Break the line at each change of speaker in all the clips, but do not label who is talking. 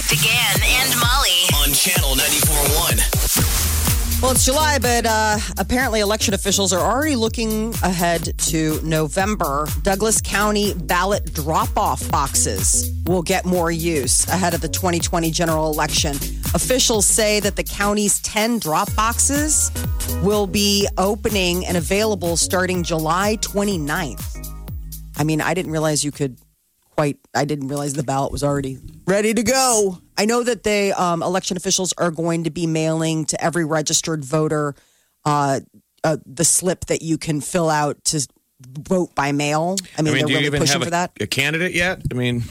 With Big and Molly.
on channel 94.1.
Well, it's July, but uh, apparently election officials are already looking ahead to November. Douglas County ballot drop off boxes will get more use ahead of the 2020 general election. Officials say that the county's 10 drop boxes will be opening and available starting July 29th. I mean, I didn't realize you could quite i didn't realize the ballot was already ready to go i know that they um, election officials are going to be mailing to every registered voter uh, uh, the slip that you can fill out to vote by mail i mean,
I mean,
they're
do you
really
even
pushing
have
for that
a candidate yet? I mean,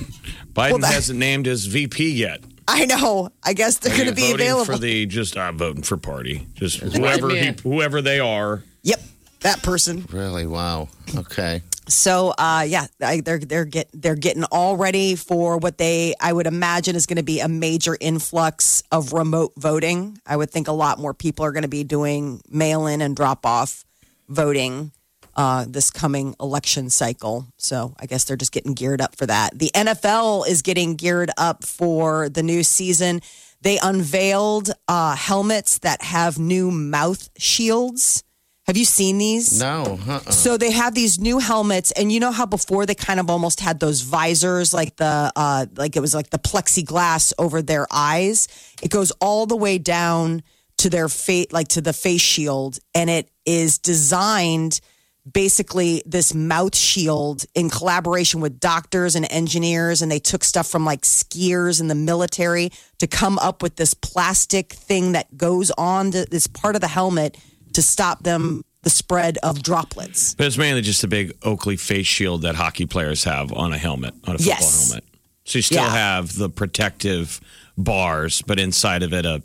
Biden
that-
hasn't named his VP yet.
i know i guess they're going to be
voting
available
for the just uh, voting for party, just whoever he, whoever they are.
yep that person
Really? Wow. Okay.
So uh, yeah, I, they're they're get they're getting all ready for what they I would imagine is going to be a major influx of remote voting. I would think a lot more people are going to be doing mail in and drop off voting uh, this coming election cycle. So I guess they're just getting geared up for that. The NFL is getting geared up for the new season. They unveiled uh, helmets that have new mouth shields. Have you seen these?
No. Uh-uh.
So they have these new helmets, and you know how before they kind of almost had those visors, like the uh, like it was like the plexiglass over their eyes. It goes all the way down to their face, like to the face shield, and it is designed basically this mouth shield in collaboration with doctors and engineers and they took stuff from like skiers in the military to come up with this plastic thing that goes on to this part of the helmet to stop them the spread of droplets.
But it's mainly just a big Oakley face shield that hockey players have on a helmet, on a football
Yes.
helmet. So you still
Yeah.
have the protective bars, but inside of it a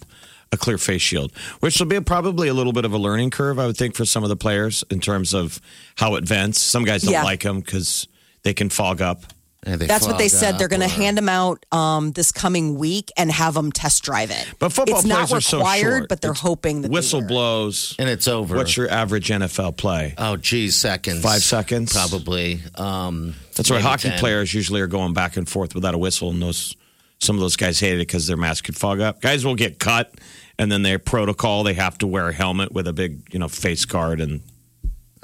a clear face shield, which will be probably a little bit of a learning curve, I would think, for some of the players in terms of how it vents. Some guys don't
Yeah.
like them because they can fog up.
Yeah, they
That's what they
fog
said. They're going to hand them out um, this coming week and have them test drive it.
But football
it's not
players are so
required,
short.
but they're
It's
hoping that
whistle
wear it.
blows.
and it's over.
What's your average NFL play?
Oh, geez, seconds.
Five seconds?
Probably. Um,
That's right.
maybe
hockey
10.
players usually are going back and forth without a whistle, and those some of those guys hate it because their mask could fog up. Guys will get cut, and then their protocol they have to wear a helmet with a big you know face guard, and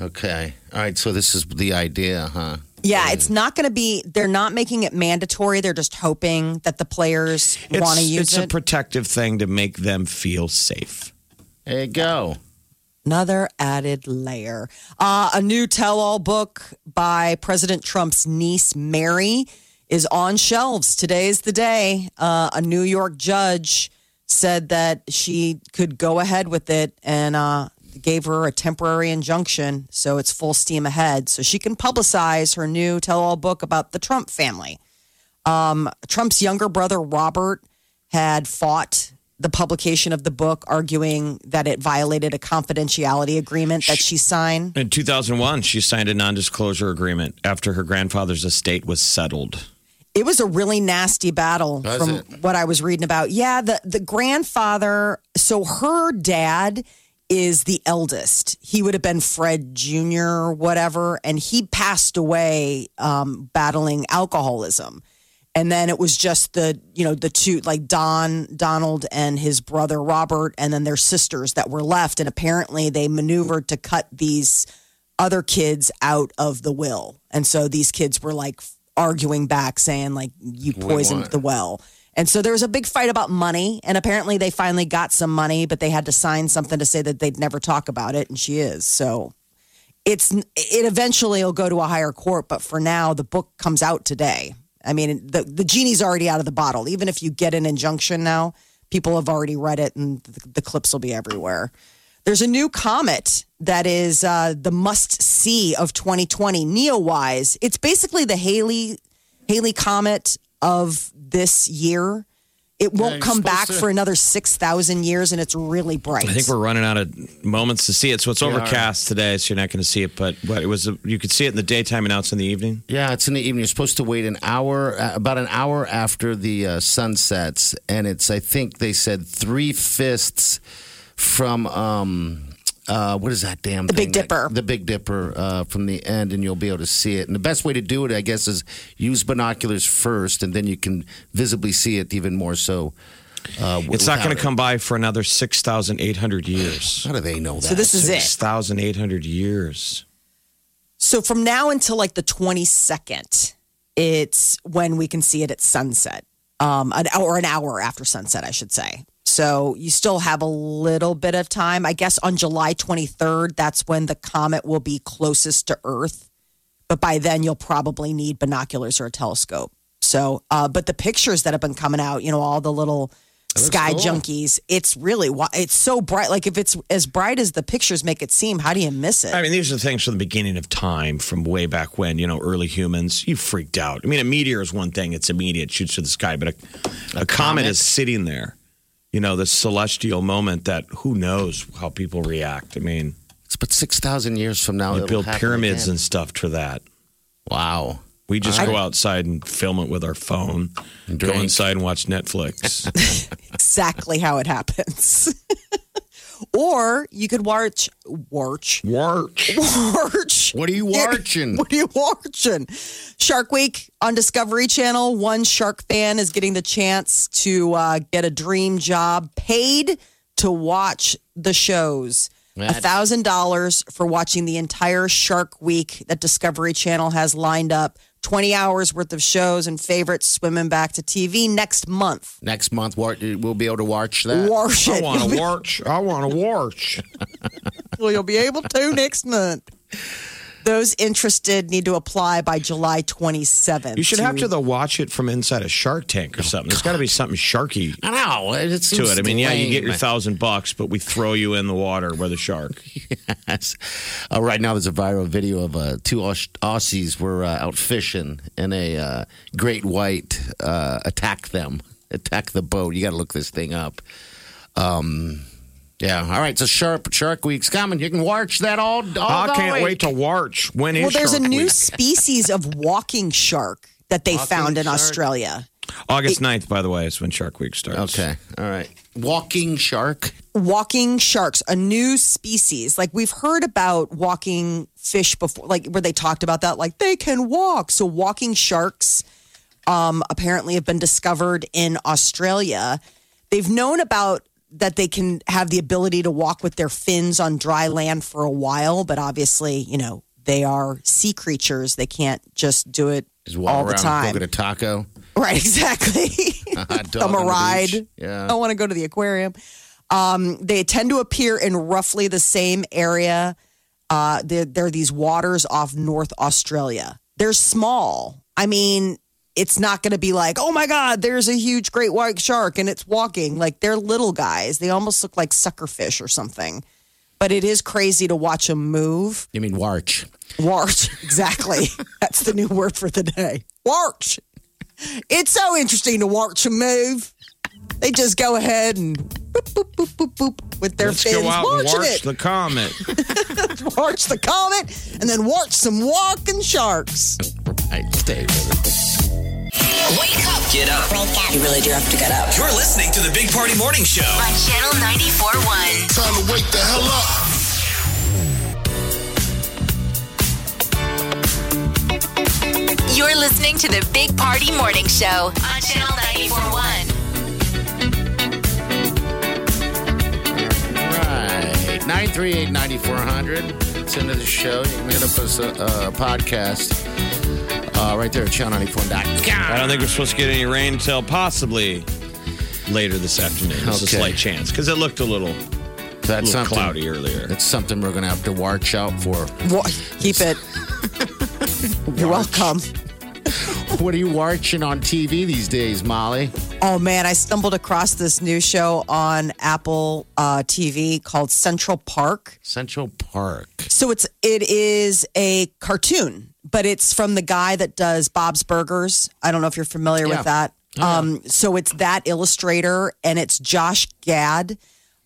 Okay. All right. So this is the idea, huh?
Yeah, it's not going to be. They're not making it mandatory. They're just hoping that the players want to use
it's a protective thing to make them feel safe.
There you go.
Another added layer. Uh, a new tell-all book by President Trump's niece Mary is on shelves. Today's the day. Uh, a New York judge said that she could go ahead with it and uh, gave her a temporary injunction, so it's full steam ahead, so she can publicize her new tell-all book about the Trump family. Um, Trump's younger brother Robert had fought the publication of the book, arguing that it violated a confidentiality agreement that she signed.
In 2001, she signed a non-disclosure agreement after her grandfather's estate was settled.
It was a really nasty battle
Was
from
it?
what I was reading about. Yeah, the the grandfather. So her dad is the eldest. He would have been Fred Jr. whatever, and he passed away um, battling alcoholism. And then it was just the you know the two like Don Donald and his brother Robert, and then their sisters that were left. And apparently they maneuvered to cut these other kids out of the will. And so these kids were like arguing back, saying, like, you poisoned the well. And so there was a big fight about money. And apparently they finally got some money, but they had to sign something to say that they'd never talk about it. And she is. So it's it eventually will go to a higher court, but for now the book comes out today. I mean, the the genie's already out of the bottle. Even if you get an injunction now, people have already read it, and the, the clips will be everywhere. There's a new comet that is uh, the must see of 2020, Neowise. It's basically the Halley Halley comet of this year. It won't
you're
come back
to-
for another 6,000 years, and it's really bright.
I think we're running out of moments to see it. So it's
are.
overcast today, so you're not going to see it. But what it was, you could see it in the daytime and now it's in the evening.
Yeah, it's in the evening. You're supposed to wait an hour, uh, about an hour after the uh, sun sets, and it's I think they said three fists from um, uh, what is that damn
The
thing?
Big Dipper.
The Big Dipper uh, from the end, and you'll be able to see it. And the best way to do it, I guess, is use binoculars first, and then you can visibly see it even more so. Uh,
It's not going
without
to come by for another 6,800 years.
How do they know that?
So this is it.
6,800 years.
So from now until like the 22nd, it's when we can see it at sunset, um, an hour, an hour after sunset, I should say. So you still have a little bit of time. I guess on July 23rd, that's when the comet will be closest to Earth. But by then, you'll probably need binoculars or a telescope. So, uh, but the pictures that have been coming out, you know, all the little sky
cool.
junkies, it's really, it's so bright. Like if it's as bright as the pictures make it seem, how do you miss it?
I mean, these are things from the beginning of time, from way back when, you know, early humans. You freaked out. I mean, a meteor is one thing, it's immediate, shoots to the sky, but a, a, comet
comet?
is sitting there. You know, this celestial moment that who knows how people react. I mean, It's
but six thousand years from now,
we
it'll
build pyramids
again.
and stuff for that.
wow.
We just go outside and film it with our phone, go inside and watch Netflix.
exactly how it happens. or you could watch watch
Watch.
watch.
What are you watching?
What are you watching? Shark Week on Discovery Channel. One shark fan is getting the chance to uh, get a dream job paid to watch the shows. A thousand dollars for watching the entire Shark Week that Discovery Channel has lined up. Twenty hours worth of shows and favorites swimming back to TV next month.
Next month, we'll be able to watch that.
Watch it.
I want to watch. I want to watch.
Well, you'll be able to next month. Those interested need to apply by July 27th.
You should have to the watch it from inside a Shark Tank or something. There's got to be something sharky
I know. It
to it. I mean, yeah, you get your thousand bucks, but we throw you in the water where the shark.
Yes. Uh, right now, there's a viral video of uh, two Aus- Aussies were uh, out fishing, and a uh, great white uh, attacked them, attacked the boat. You got to look this thing up. Um, yeah. All right. So Sharp Shark Week's coming. You can watch that all. all
I
the
can't
week.
wait to watch. When is
Well, there's a new
Week?
species of walking shark that they
Walking
found in
shark?
Australia.
August 9th, by the way, is when Shark Week starts.
Okay. All right. Walking shark.
Walking sharks, a new species. Like we've heard about walking fish before, like where they talked about that, like they can walk. So walking sharks um, apparently have been discovered in Australia. They've known about that they can have the ability to walk with their fins on dry land for a while, but obviously, you know, they are sea creatures. They can't just do it
Just
all the time.
Get a taco.
Right, exactly.
Dog
a ride.
Yeah.
I want to go to the aquarium. Um, they tend to appear in roughly the same area. Uh, there are these waters off North Australia. They're small. I mean, it's not going to be like, oh my God, there's a huge great white shark and it's walking. Like they're little guys. They almost look like suckerfish or something. But it is crazy to watch them move.
You mean warch?
Warch, exactly. That's the new word for the day. Warch. It's so interesting to watch them move. They just go ahead and boop, boop, boop, boop, boop with their
Let's
fins,
go out and watch
it.
the comet.
watch the comet, and then watch some walking sharks.
Right. Stay with it.
Wake up
Get up.
You really do have to get up.
You're listening to the Big Party Morning Show.
on Channel 94.1.
Time to wake the hell up.
You're listening to the Big Party Morning Show on Channel 94.1.
Right. 938 9400. It's into the show. You can hit up us a, a podcast uh, right there at channel94.com.
I don't think we're supposed to get any rain until possibly later this afternoon. There's
Okay.
a slight chance because it looked a little,
That's
little
something.
cloudy earlier.
That's something we're going to have to watch out for.
Wa- Keep it. You're welcome.
What are you watching on TV these days, Molly?
Oh man, I stumbled across this new show on Apple uh, TV called Central Park.
Central Park.
So it's it is a cartoon but it's from the guy that does Bob's Burgers. I don't know if you're familiar
Yeah.
with that. Um, so it's that illustrator, and it's Josh Gad,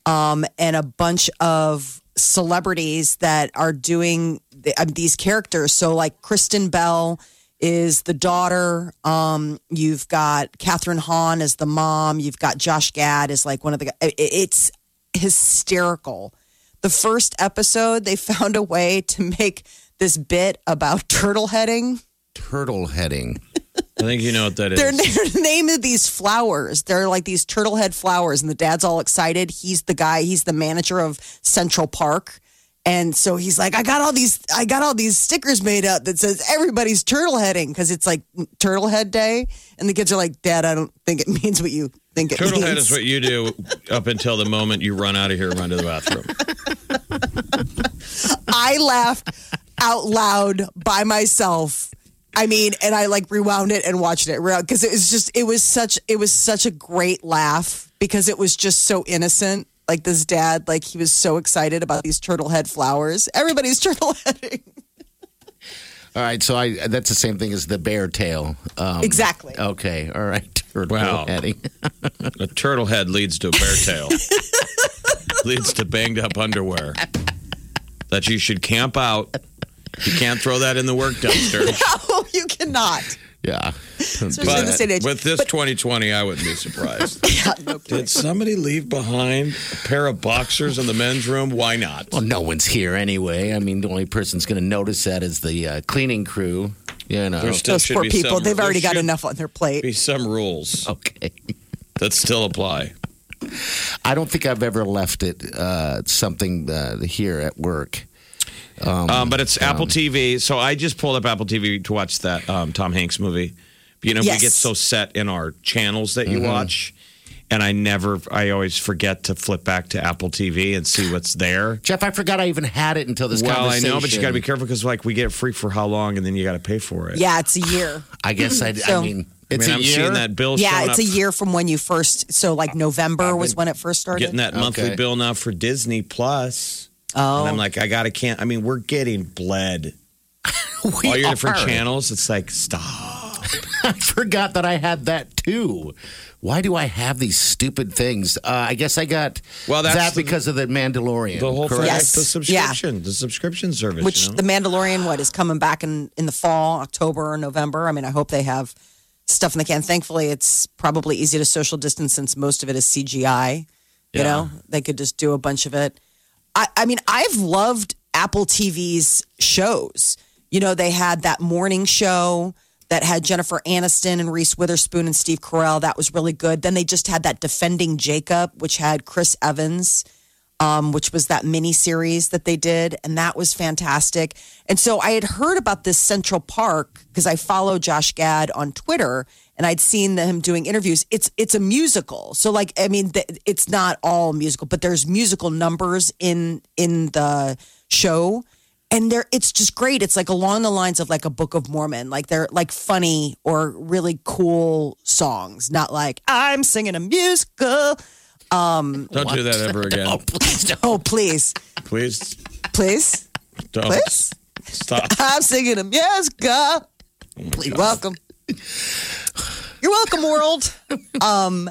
um, and a bunch of celebrities that are doing the, um, these characters. So like Kristen Bell is the daughter. Um, you've got Kathryn Hahn as the mom. You've got Josh Gad as like one of the. It's hysterical. The first episode, they found a way to make this bit about turtle heading.
Turtle heading.
I think you know what that is.
They're, they're naming these flowers. They're like these turtle head flowers, and the dad's all excited. He's the guy. He's the manager of Central Park, and so he's like, "I got all these. I got all these stickers made up that says everybody's turtle heading because it's like Turtle Head Day." And the kids are like, "Dad, I don't think it means what you think it
Turtle
means."
head is what you do up until the moment you run out of here run to the bathroom.
I laughed out loud by myself. I mean, and I like rewound it and watched it because it was just it was such it was such a great laugh because it was just so innocent. Like this dad, like he was so excited about these turtle head flowers. Everybody's turtle heading.
All right, so I that's the same thing as the bear tail. Um,
Exactly.
Okay, all right. Turtle
Wow.
heading.
A turtle head leads to a bear tail. leads to banged up underwear. That you should camp out. You can't throw that in the work dumpster.
Oh, you cannot.
Yeah.
Especially in the state age.
with this 2020, I wouldn't be surprised.
Yeah, no kidding.
Did somebody leave behind a pair of boxers in the men's room? Why not?
Well, no one's here anyway. I mean, the only person's going to notice that is the uh, cleaning crew. You know.
There's still
Those
should
poor
be
people,
some-
they've
there
already got
should
enough on their plate.
Be some rules
okay.
that still apply.
I don't think I've ever left it uh, something uh, here at work.
Um, but it's Apple TV. So I just pulled up Apple TV to watch that um, Tom Hanks movie. You know,
Yes.
we get so set in our channels that you
Mm-hmm.
watch. And I never, I always forget to flip back to Apple TV and see what's there.
Jeff, I forgot I even had it until this
Well, I know, but you got to be careful because, like, we get free for how long, and then you got to pay for it.
Yeah, it's a year.
I guess I, I
So-
mean,
I
it's
mean,
a
I'm
year.
seeing that bill.
Yeah, it's
up,
a year from when you first. So like November was when it first started.
Getting that monthly
Okay.
bill now for Disney Plus.
oh,
And I'm like, I gotta can't. I mean, we're getting bled.
We
All your different
are.
channels. It's like stop.
I forgot that I had that too. Why do I have these stupid things? Uh, I guess I got
Well, that's
that
the-
because of the Mandalorian.
The whole thing,
correct?
Yes.
the subscription, the subscription service.
which
you know?
the Mandalorian what is coming back in in the fall, October or November. I mean, I hope they have stuff in the can. Thankfully, it's probably easy to social distance since most of it is CGI. You
Yeah.
know, they could just do a bunch of it. I, I mean, I've loved Apple TV's shows. You know, they had that morning show that had Jennifer Aniston and Reese Witherspoon and Steve Carell. That was really good. Then they just had that Defending Jacob, which had Chris Evans um, which was that mini series that they did, and that was fantastic. And so I had heard about this Central Park because I follow Josh Gad on Twitter, and I'd seen him doing interviews. It's it's a musical, so like I mean, the, it's not all musical, but there's musical numbers in in the show. And they're, it's just great. It's like along the lines of like a Book of Mormon. Like they're like funny or really cool songs, not like I'm singing a musical.
Don't do that ever again,
Oh, please don't.
Oh, please,
please.
please.
Don't
Please?
stop.
I'm singing them. Yes, God. You're welcome. You're welcome, world. Um,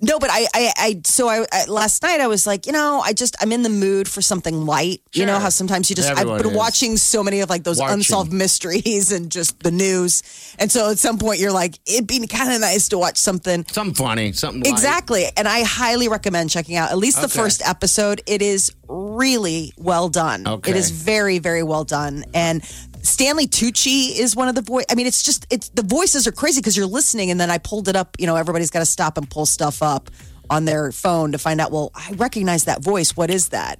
no, but I, I, I so I, I last night I was like, you know, I just I'm in the mood for something light. You know how sometimes you just
Everyone
I've been
is.
watching so many of like those
Watching.
unsolved mysteries and just the news, and so at some point you're like, it'd be kind of nice to watch something
Something funny, something light.
Exactly. And I highly recommend checking out at least the
Okay.
first episode. It is really well done.
Okay.
It is very, very well done. And Stanley Tucci is one of the voice. I mean, it's just it's the voices are crazy because you're listening, and then I pulled it up. You know, everybody's got to stop and pull stuff up on their phone to find out. Well, I recognize that voice. What is that?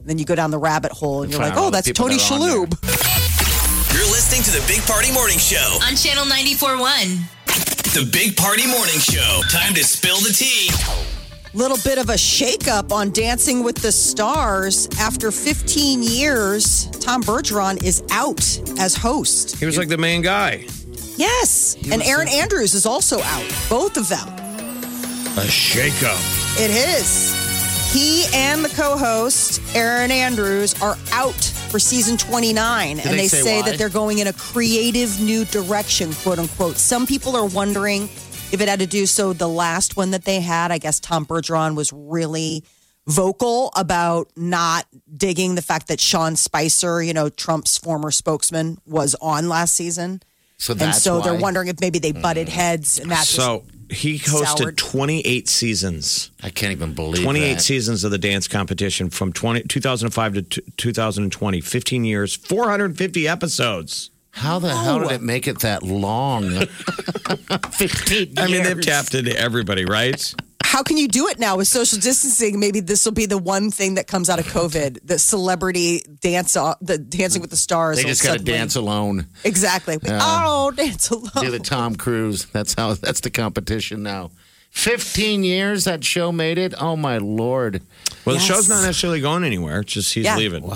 And then you go down the rabbit hole, and you're like, oh, that's Tony
that are on there.
Shalhoub.
You're listening to the Big Party Morning Show.
On Channel 94.1.
The Big Party Morning Show. Time to spill the tea.
Little bit of a shakeup on Dancing with the Stars. After 15 years, Tom Bergeron is out as host.
He was like the main guy.
Yes. And Erin Andrews is also out. Both of them.
A shakeup.
It is. He and the co-host Erin Andrews are out for season 29 and
they
they
say
say that they're going in a creative new direction, quote unquote. Some people are wondering if it had to do so the last one that they had, I guess Tom Bergeron was really vocal about not digging the fact that Sean Spicer, you know, Trump's former spokesman was on last season.
So
and
that's
so they're.
Mm.
wondering if maybe they butted heads and that's
So he hosted
soured.
28 seasons.
I can't even believe
28
that.
seasons of the dance competition from 20, 2005 to t- 2020. 15 years, 450 episodes.
How the hell did it make it that long? 15
I mean, they've tapped into everybody, right?
how can you do it now with social distancing? Maybe this will be the one thing that comes out of COVID: the celebrity dance, the Dancing with the Stars.
They just got to dance alone.
Exactly. oh, dance alone.
Do the Tom Cruise. That's how. That's the competition now. Fifteen years that show made it. Oh my lord!
Well,
Yes.
the show's not necessarily going anywhere. It's just he's
Yeah.
leaving.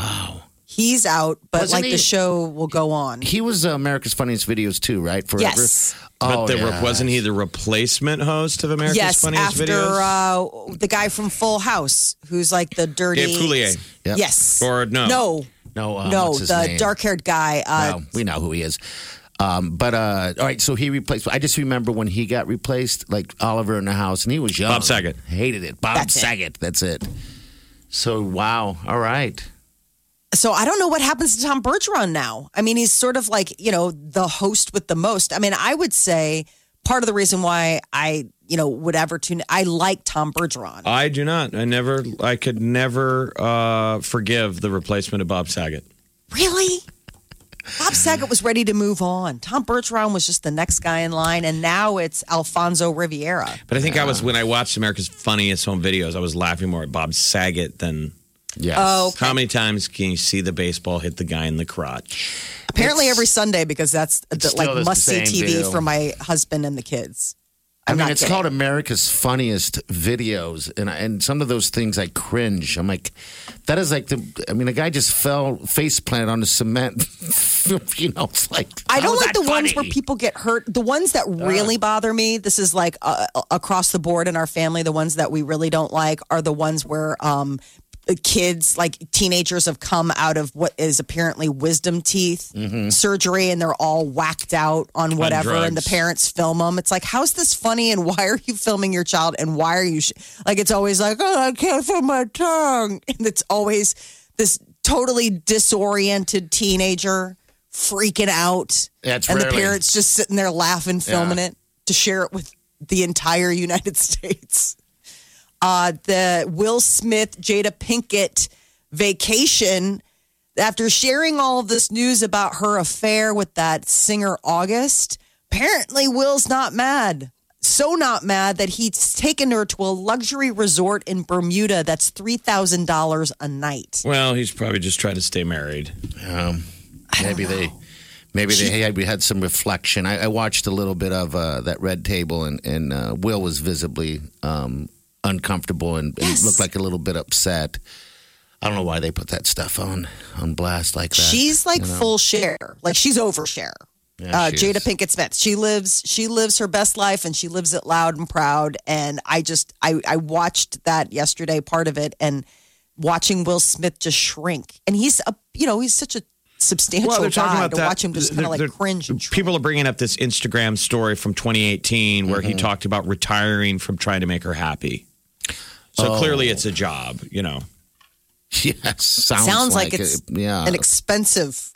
He's out, but
Wasn't
like
he-
the show will go on.
He was uh, America's Funniest Videos too, right? Forever.
Yes.
But
Oh,
the,
yeah.
wasn't he the replacement host of America's Funniest Videos.
yes,
Funniest
after
Videos?
uh, the guy from Full House, who's like the dirty.
Dave Coulier.
Yep.
Yes.
Or no.
No.
No, uh,
no,
what's his
the
name?
dark-haired guy. Uh,
Well, we know who he is. Um, but uh, all right, so he replaced. I just remember when he got replaced, like Oliver in the house, and he was young.
Bob Saget.
hated it. Bob
That's it.
Saget. That's it. So wow. All right.
So I don't know what happens to Tom Bergeron now. I mean, he's sort of like, you know, the host with the most. I mean, I would say part of the reason why I, you know, would ever tune I like Tom Bergeron.
I do not. I never. I could never uh, forgive the replacement of Bob Saget.
Really? Bob Saget was ready to move on. Tom Bergeron was just the next guy in line, and now it's Alfonso Ribeiro.
But I think I was when I watched America's Funniest Home Videos. I was laughing more at Bob Saget than.
Yes.
Oh,
How many times can you see the baseball hit the guy in the crotch?
Apparently every Sunday because that's the, like must see TV
deal.
for my husband and the kids.
I
I'm
mean, it's
kidding.
called America's Funniest Videos, and I- and some of those things I cringe. I'm like, that is like the. I mean, a guy just fell face planted on the cement. you know, it's like
I don't like the
that
ones where people get hurt. The ones that really bother me, this is like uh, across the board in our family, the ones that we really don't like are the ones where um, kids, like teenagers, have come out of what is apparently wisdom teeth mm-hmm. surgery and they're all whacked out on whatever, and the parents film them. It's like, how's this funny and why are you filming your child and why are you sh-? like, it's always like, oh, I can't feel my tongue. And it's always this totally disoriented teenager freaking out.
That's
and the parents just sitting there laughing, filming
Yeah.
it to share it with the entire United States. Uh, the Will Smith, Jada Pinkett vacation. After sharing all of this news about her affair with that singer August, apparently Will's not mad. So not mad that he's taken her to a luxury resort in Bermuda that's $3,000 a night.
Well, he's probably just trying to stay married.
Um, maybe they, maybe they had, we had some reflection. I, I watched a little bit of uh, that Red Table, and and uh, Will was visibly um, uncomfortable and, and looked like a little bit upset. I don't know why they put that stuff on on blast like that.
She's like
you know?
full share, like she's overshare.
Yeah,
uh,
she
Jada
is.
Pinkett Smith. She lives she lives her best life and she lives it loud and proud. And I just I I watched that yesterday, part of it, and watching Will Smith just shrink. And he's a you know he's such a substantial guy to watch him just kind of like cringe. And.
People are bringing up this Instagram story from 2018 where
Mm-hmm.
he talked about retiring from trying to make her happy. So
Oh.
clearly, it's a job, you know.
Yes, sounds,
Sounds like,
it.
it's
yeah,
an expensive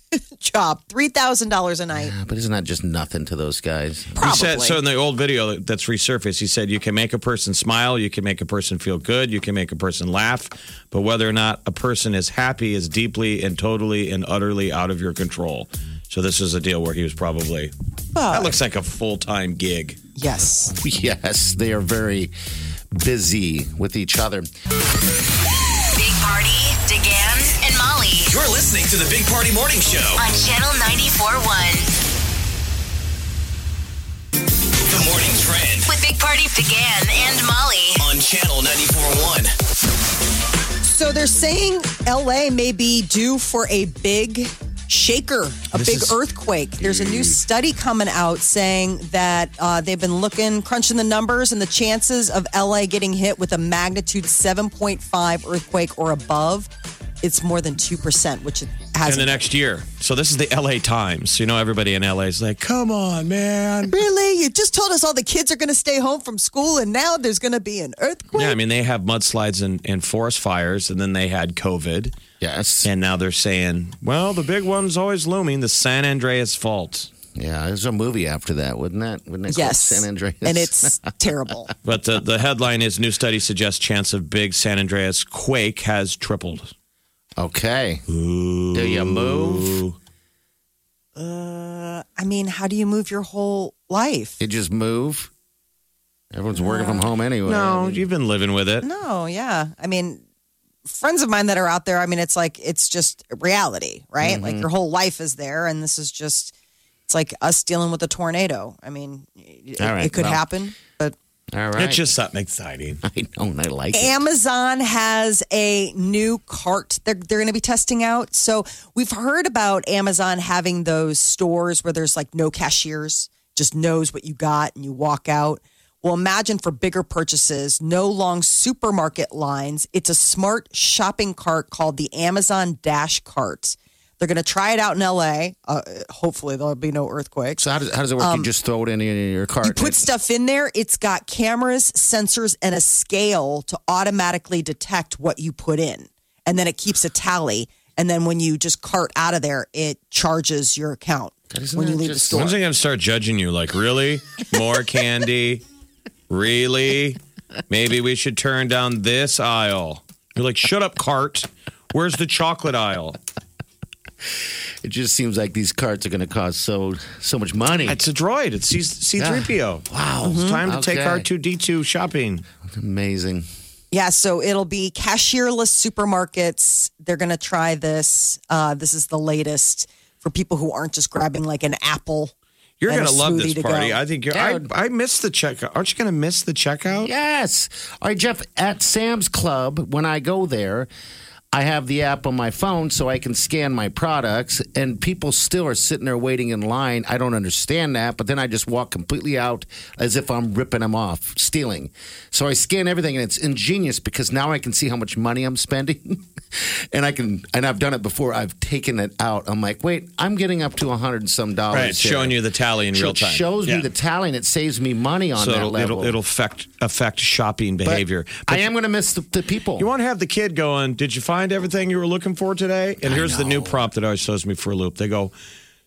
job, three thousand dollars a night.
but isn't that just nothing to those guys?
He
Probably.
said, so in the old video that's resurfaced, he said, you can make a person smile, you can make a person feel good, you can make a person laugh, but whether or not a person is happy is deeply and totally and utterly out of your control. So this is a deal where he was probably, that looks like a full time gig.
yes.
Yes, they are very busy with each other.
Big Party, DeGan, and Molly
You're listening to the Big Party Morning Show.
on Channel 94.1
The morning trend
with Big Party, DeGan, and Molly.
on Channel 94.1.
So they're saying LA may be due for a big shaker, a
This
big
is-
earthquake. There's a new study coming out saying that uh, they've been looking, crunching the numbers, and the chances of LA getting hit with a magnitude 7.5 earthquake or above, it's more than 2%, which it
in
hasn't.
the next year. So this is the LA Times. You know, everybody in LA is like, come on, man.
Really? You just told us all the kids are going to stay home from school, and now there's going to be an earthquake?
Yeah, I mean, they have mudslides and, and forest fires, and then they had COVID.
Yes.
And now they're saying, well, the big one's always looming the San Andreas Fault.
Yeah, there's a movie after that, wouldn't that? Wouldn't it?
yes.
San Andreas.
And it's terrible.
But the, the headline is New study suggests chance of big San Andreas quake has tripled.
okay. Do you move?
Uh, I mean, how do you move your whole life?
You just move. Everyone's working from home anyway.
No, you've been living with it.
No, yeah. I mean, friends of mine that are out there, I mean, it's like, it's just reality, right? Like mm-hmm. your whole life is there. And this is just, it's like us dealing with a tornado. I mean, it,
All right,
it could
well.
happen, but
All right.
It's just something exciting.
I know, and I like it.
Amazon has a new cart they're, they're going to be testing out. So we've heard about Amazon having those stores where there's like no cashiers, just knows what you got and you walk out. Well, imagine for bigger purchases, no long supermarket lines. It's a smart shopping cart called the Amazon Dash Cart. They're going to try it out in LA. Uh, hopefully, there'll be no earthquakes.
So how does, how does it work? you just throw it in your, your cart.
Um, You put stuff in there, it's got cameras, sensors, and a scale to automatically detect what you put in. And then it keeps a tally. And then when you just cart out of there, it charges your account
isn't
when you
that
leave the
just-
store.
When's they going to start judging you? Like, really? More candy? Really? Maybe we should turn down this aisle. You're like, shut up, cart. Where's the chocolate aisle?
It just seems like these carts are going to cost so so much money.
It's a droid. It's C- C3PO.
wow.
It's time to take
Okay.
R2D2 shopping.
Amazing.
Yeah, so it'll be cashierless supermarkets. They're going to try this. Uh, this is the latest for people who aren't just grabbing like an apple.
You're going to love this party.
go.
I think you're. I, I missed the checkout. Aren't you going to miss the checkout?
Yes. All right, Jeff, at Sam's Club, when I go there, I have the app on my phone so I can scan my products, and people still are sitting there waiting in line. I don't understand that, but then I just walk completely out as if I'm ripping them off, stealing. So I scan everything, and it's ingenious because now I can see how much money I'm spending, and I can, and I've done it before. I've taken it out. I'm like, wait, I'm getting up to a hundred and some dollars.
Right. Showing you the tally in
So
real
it
time.
shows
Yeah.
me the tally, and it saves me money on
So
that
it'll,
level.
it'll, it'll affect, affect shopping
But
behavior.
I am going to miss the, the people.
You want to have the kid going, Did you find everything you were looking for today? And here's the new prompt that always throws me for a loop. They go,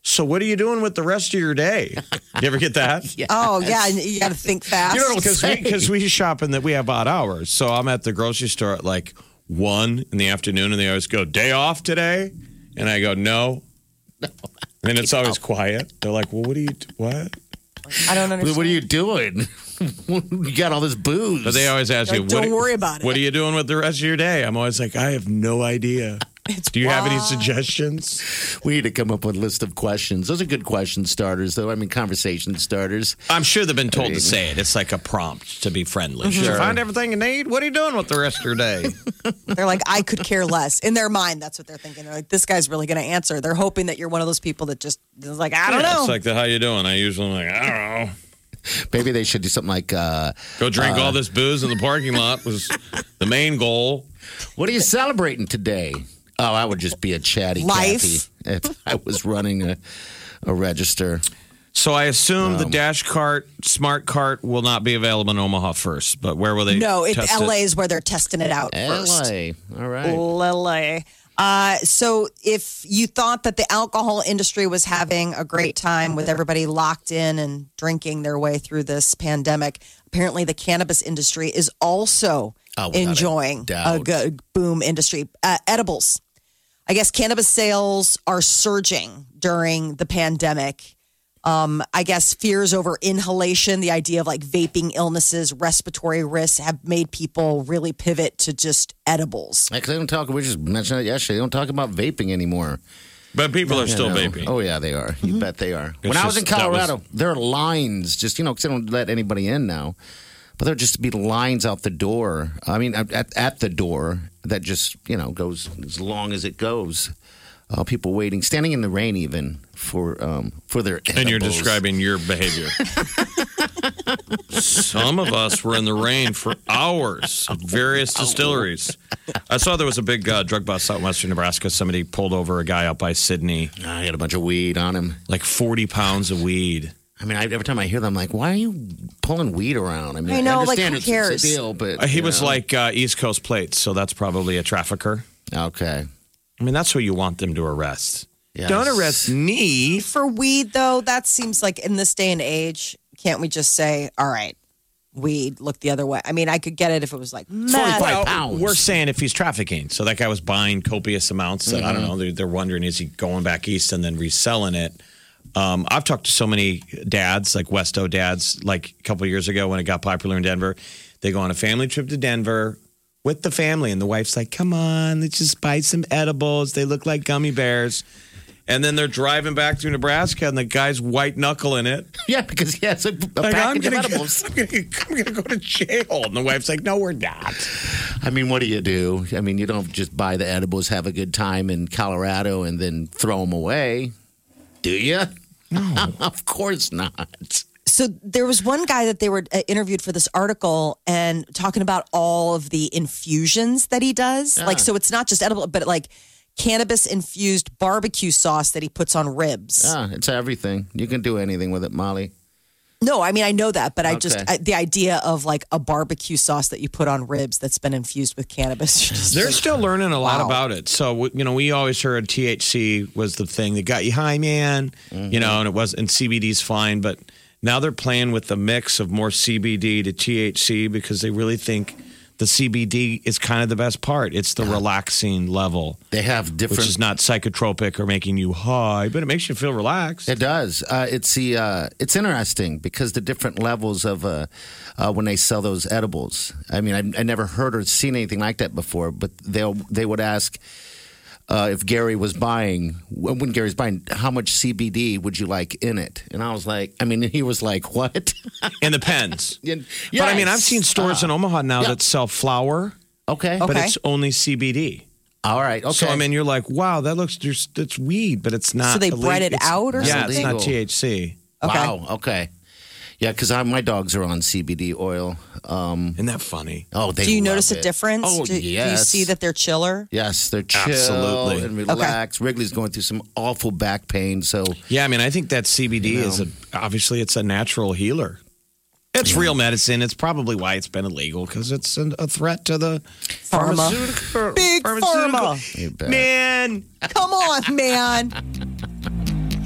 So what are you doing with the rest of your day? You ever get that?
Oh, yeah, and you got to think fast.
You know, because we, 'cause we shop in that we have odd hours. So I'm at the grocery store at like one in the afternoon, and they always go, Day off today? And I go, No. And it's always quiet. They're like, Well, what do you, what?
I don't understand.
What are you doing? you got all this booze.
But they always ask
Like,
you,
don't
what,
worry about it.
What are you doing with the rest of your day? I'm always like, I have no idea. Do you have any suggestions?
we need to come up with a list of questions. Those are good question starters, though. I mean, conversation starters.
I'm sure they've been told to say it. It's like a prompt to be friendly.
Mm-hmm.
Did you find everything you need? What are you doing with the rest of your day?
They're like, I could care less. In their mind, that's what they're thinking. They're like, this guy's really going to answer. They're hoping that you're one of those people that just is like, I don't
Yeah,
know.
It's like the how you doing. I usually am like I don't know.
Maybe they should do something like, uh,
Go drink all this booze in the parking lot was the main goal.
"What are you celebrating today?" Oh, I would just be a chatty
Life.
Cathy if I was running a, a register.
So I assume
Um,
the dash cart, smart cart will not be available in Omaha first. But where will they?
no, it,
test
LA is where they're testing it out first.
LA. All right.
LA. Uh, so if you thought that the alcohol industry was having a great time with everybody locked in and drinking their way through this pandemic, apparently the cannabis industry is also
Oh, without a
enjoying a, good boom industry. Uh, edibles. I guess cannabis sales are surging during the pandemic. Um, I guess fears over inhalation, the idea of like vaping illnesses, respiratory risks have made people really pivot to just edibles.
Because they don't talk. We just mentioned it yesterday. They don't talk about vaping anymore.
But people are
You
still
know.
vaping.
Oh yeah, they are. You bet they are. when I was in
just- that was-
Colorado, there are lines. Just you know, because they don't let anybody in now. But there just be lines out the door. I mean, at, at the door that just you know goes as long as it goes. uh, people waiting, standing in the rain even for um, for their.
And you're describing your behavior. Some of us were in the rain for hours at various distilleries. I saw there was a big uh, drug bust out in western Nebraska. Somebody pulled over a guy out by Sidney,
I had a bunch of weed on him.
like 40 pounds of weed.
I mean, I, every time I hear them, I'm like, why are you pulling weed around? I mean,
I know, like,
understand
who
it's,
cares?
it's a deal, but
Uh, he was
know.
like uh, East Coast plates, so that's probably a trafficker.
okay,
I mean, that's who you want them to arrest.
Yes.
Don't arrest me.
For weed, though, that seems like in this day and age, can't we just say, all right, weed, look the other way? I mean, I could get it if it was like meth.
45 pounds.
We're saying if he's trafficking. So that guy was buying copious amounts. That, I don't know. They're, they're wondering is he going back east and then reselling it? Um, I've talked to so many dads, like Westo dads, like a couple of years ago when it got popular in Denver. They go on a family trip to Denver with the family, and the wife's like, "Come on, let's just buy some edibles. They look like gummy bears." And then they're driving back through Nebraska, and the guy's white knuckling it.
yeah, because he has a, a
Like,
package of edibles.
I'm, gonna, I'm gonna go to jail. And the wife's like, "No, we're not."
I mean, what do you do? I mean, you don't just buy the edibles, have a good time in Colorado, and then throw them away, do you? No, of course not.
So there was one guy that they were uh, interviewed for this article and talking about all of the infusions that he does. Like, so it's not just edible, but like cannabis infused barbecue sauce that he puts on ribs.
Yeah, it's everything. You can do anything with it, Molly.
No, I mean I know that, but I just
Okay.
I, the idea of like a barbecue sauce that you put on ribs that's been infused with cannabis. just
They're still learning a lot
Wow.
about it. So you know, we always heard THC was the thing that got you high, man. You know, mm-hmm. and it was and CBD's fine, but now they're playing with the mix of more CBD to THC because they really think the CBD is kind of the best part. It's the relaxing level,
They have different.
which is not psychotropic or making you high, but it makes you feel relaxed.
It does. Uh, it's the. Uh, it's interesting because the different levels of uh, uh, when they sell those edibles. I mean, I, I never heard or seen anything like that before. But they they would ask uh, if Gary was buying when when Gary's buying how much CBD would you like in it, and I was like, I mean, he was like, what?
In the pens.
Yeah,
But I mean. I've seen stores in Omaha now
yeah.
that sell flour,
okay,
but
Okay.
it's only CBD.
all right, okay.
So I mean, you're like, wow, that looks there's it's weed, but it's not.
So they
illegal.
bred it out or
yeah,
something?
it's not THC.
Okay.
wow, okay, yeah, because my dogs are on CBD oil. Um,
Isn't that funny?
oh, they
Do you
love
notice a difference?
Oh,
do, do you see that they're chiller?
Yes, they're chill
Absolutely.
and relaxed. Wrigley's going through some awful back pain, so
Yeah, I mean, I think that CBD is a obviously it's a natural healer. It's real medicine. It's probably why it's been illegal because it's an, a threat to the
Pharma.
pharmaceutical.
Big
pharmaceutical-
pharma.
Man,
Come on, man.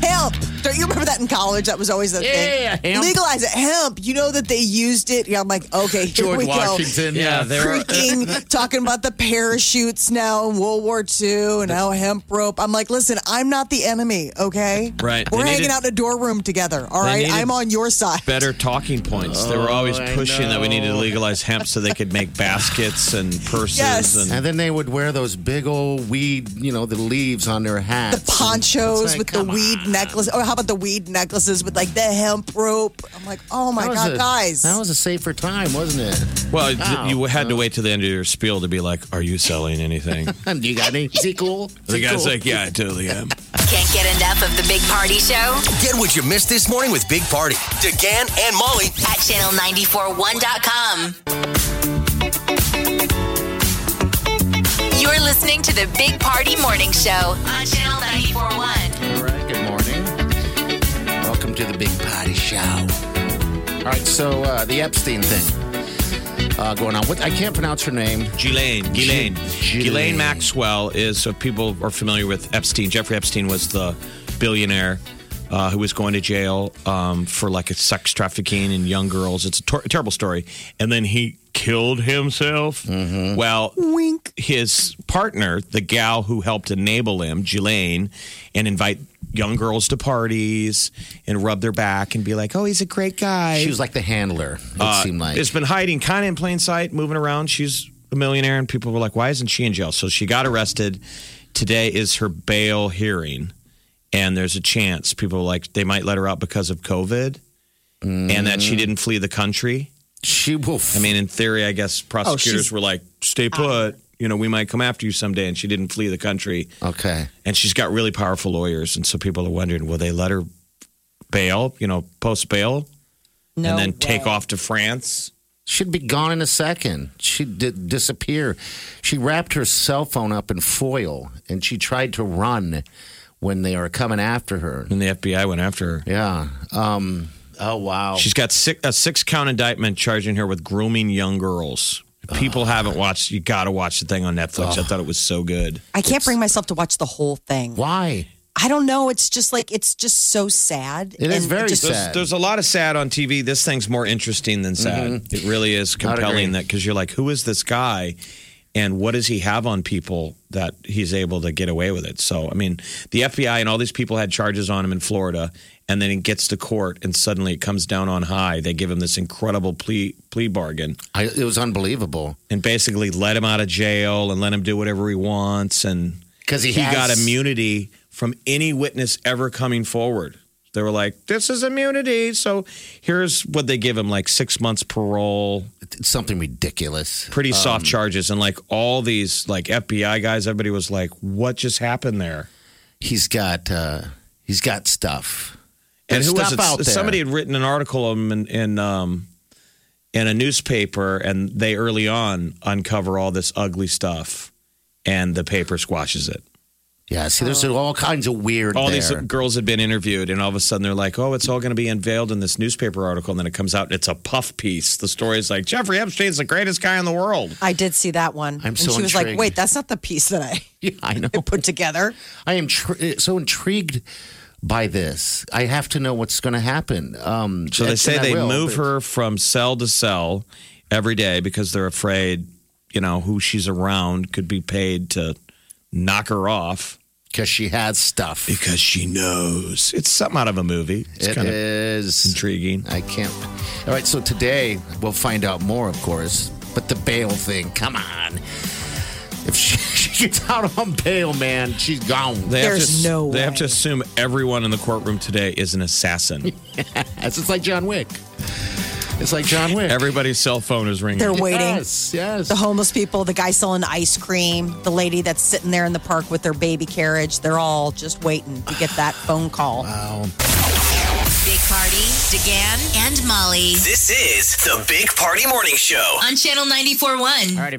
Hemp. Don't you remember that in college? That was always the
Yeah,
thing.
hemp.
Legalize it. Hemp. You know that they used it. Yeah, I'm like, okay, here
George
we
Washington.
Yeah,
Yeah,
they were-
Freaking talking about the parachutes now in World War II and now hemp rope. I'm like, listen, I'm not the enemy, okay?
Right.
We're
They
hanging
needed-
out in a dorm room together, all
They
right?
needed
I'm on your side.
better talking points. they were oh, always
Oh,
pushing that we needed to legalize hemp so they could make baskets and purses
Yes.
and
And then they would wear those big old weed, you know, the leaves on their hats.
The ponchos
like,
with the
come
weed necklace. Or how about the weed necklaces with like the hemp rope? I'm like, oh my
That was
God,
a-
guys.
That was a safer time, wasn't it?
Well,
Wow.
you had to wait till the end of your spiel to be like, "Are you selling anything?"
And you got any? Is he cool? Is
the
he
guy's
cool?
like, "Yeah, I totally am."
Can't get enough of the Big Party Show
Get what you missed this morning with Big Party, DeGan and Molly
at channel941.com. You're listening to the Big Party Morning Show on channel 941.
To the Big Party Show. All right, so uh, the Epstein thing uh, going on. What I can't pronounce her name.
Ghislaine, Ghislaine,
Ghislaine.
Ghislaine Maxwell is. So people are familiar with Epstein. Jeffrey Epstein was the billionaire uh, who was going to jail um, for like a sex trafficking in young girls. It's a tor- terrible story. And then he killed himself. Well,
Wink.
his partner, the gal who helped enable him, Ghislaine, and invite young girls to parties and rub their back and be like, "Oh, he's a great guy."
She was like the handler. It
Uh,
seemed like.
It's been hiding kind of in plain sight, moving around. She's a millionaire, and people were like, why isn't she in jail? So she got arrested. Today is her bail hearing, and there's a chance people were like they might let her out because of COVID and that she didn't flee the country.
She will.
I mean, in theory, I guess prosecutors
she's-
were like, stay put. You know, we might come after you someday. And she didn't flee the country.
Okay.
And she's got really powerful lawyers. And so people are wondering, will they let her bail, you know, post bail
No
and then take off to France?
She'd be gone in a second. She'd di- disappear. She wrapped her cell phone up in foil and she tried to run when they were coming after her.
And the FBI went after her.
Yeah. Um, oh, wow.
She's got six, a six count indictment charging her with grooming young girls. If people haven't watched, you got to watch the thing on Netflix. I thought it was so good.
I can't bring myself to watch the whole thing.
Why?
I don't know. It's just like it's just so sad.
It is
And
very
just-
sad.
There's, there's a lot of sad on TV. This thing's more interesting than sad. It really is
Mm-hmm. I'd agree.
compelling that because you're like, who is this guy? And what does he have on people that he's able to get away with it? So, I mean, the FBI and all these people had charges on him in Florida, and then he gets to court, and suddenly it comes down on high. They give him this incredible plea plea bargain,
I, it was unbelievable.
and basically let him out of jail and let him do whatever he wants, and
'Cause he
he
has-
got immunity from any witness ever coming forward. They were like, "This is immunity." So here's what they give him: like six months parole,
It's something ridiculous.
pretty
Um,
soft charges, and like all these like FBI guys. Everybody was like, "What just happened there?"
He's got uh, he's got stuff.
And
There's
who was it?
out there.
Somebody had written an article in in, um, in a newspaper, and they early on uncover all this ugly stuff, and the paper squashes it.
Yeah, see, there's all kinds of weird.
all
there.
these girls had been interviewed, and all of a sudden they're like, "Oh, it's all going to be unveiled in this newspaper article." And then it comes out, and it's a puff piece. The story is like Jeffrey Epstein's the greatest guy in the world.
I did see that one.
I'm
and
so
she was like, "Wait, that's not the piece that I
Yeah, I know.
put together."
I am tr- so intrigued by this. I have to know what's going to happen. Um,
So they say they
will,
move
but-
her from cell to cell every day because they're afraid, you know, who she's around could be paid to knock her off
because she has stuff.
because she knows it's something out of a movie. It's
It
kind of intriguing.
I can't. All right, so today we'll find out more, of course. But the bail thing, come on. If she gets out on bail, man, she's gone.
They have
There's
to,
no
They have to assume everyone in the courtroom today is an assassin.
It's like John Wick. It's like John Wick.
Everybody's cell phone is ringing.
They're waiting.
Yes, yes.
The homeless people, the guy selling ice cream, the lady that's sitting there in the park with their baby carriage, they're all just waiting to get that phone call. Wow.
Big Party, DeGan, and Molly
This is the Big Party Morning Show.
on Channel 94.1.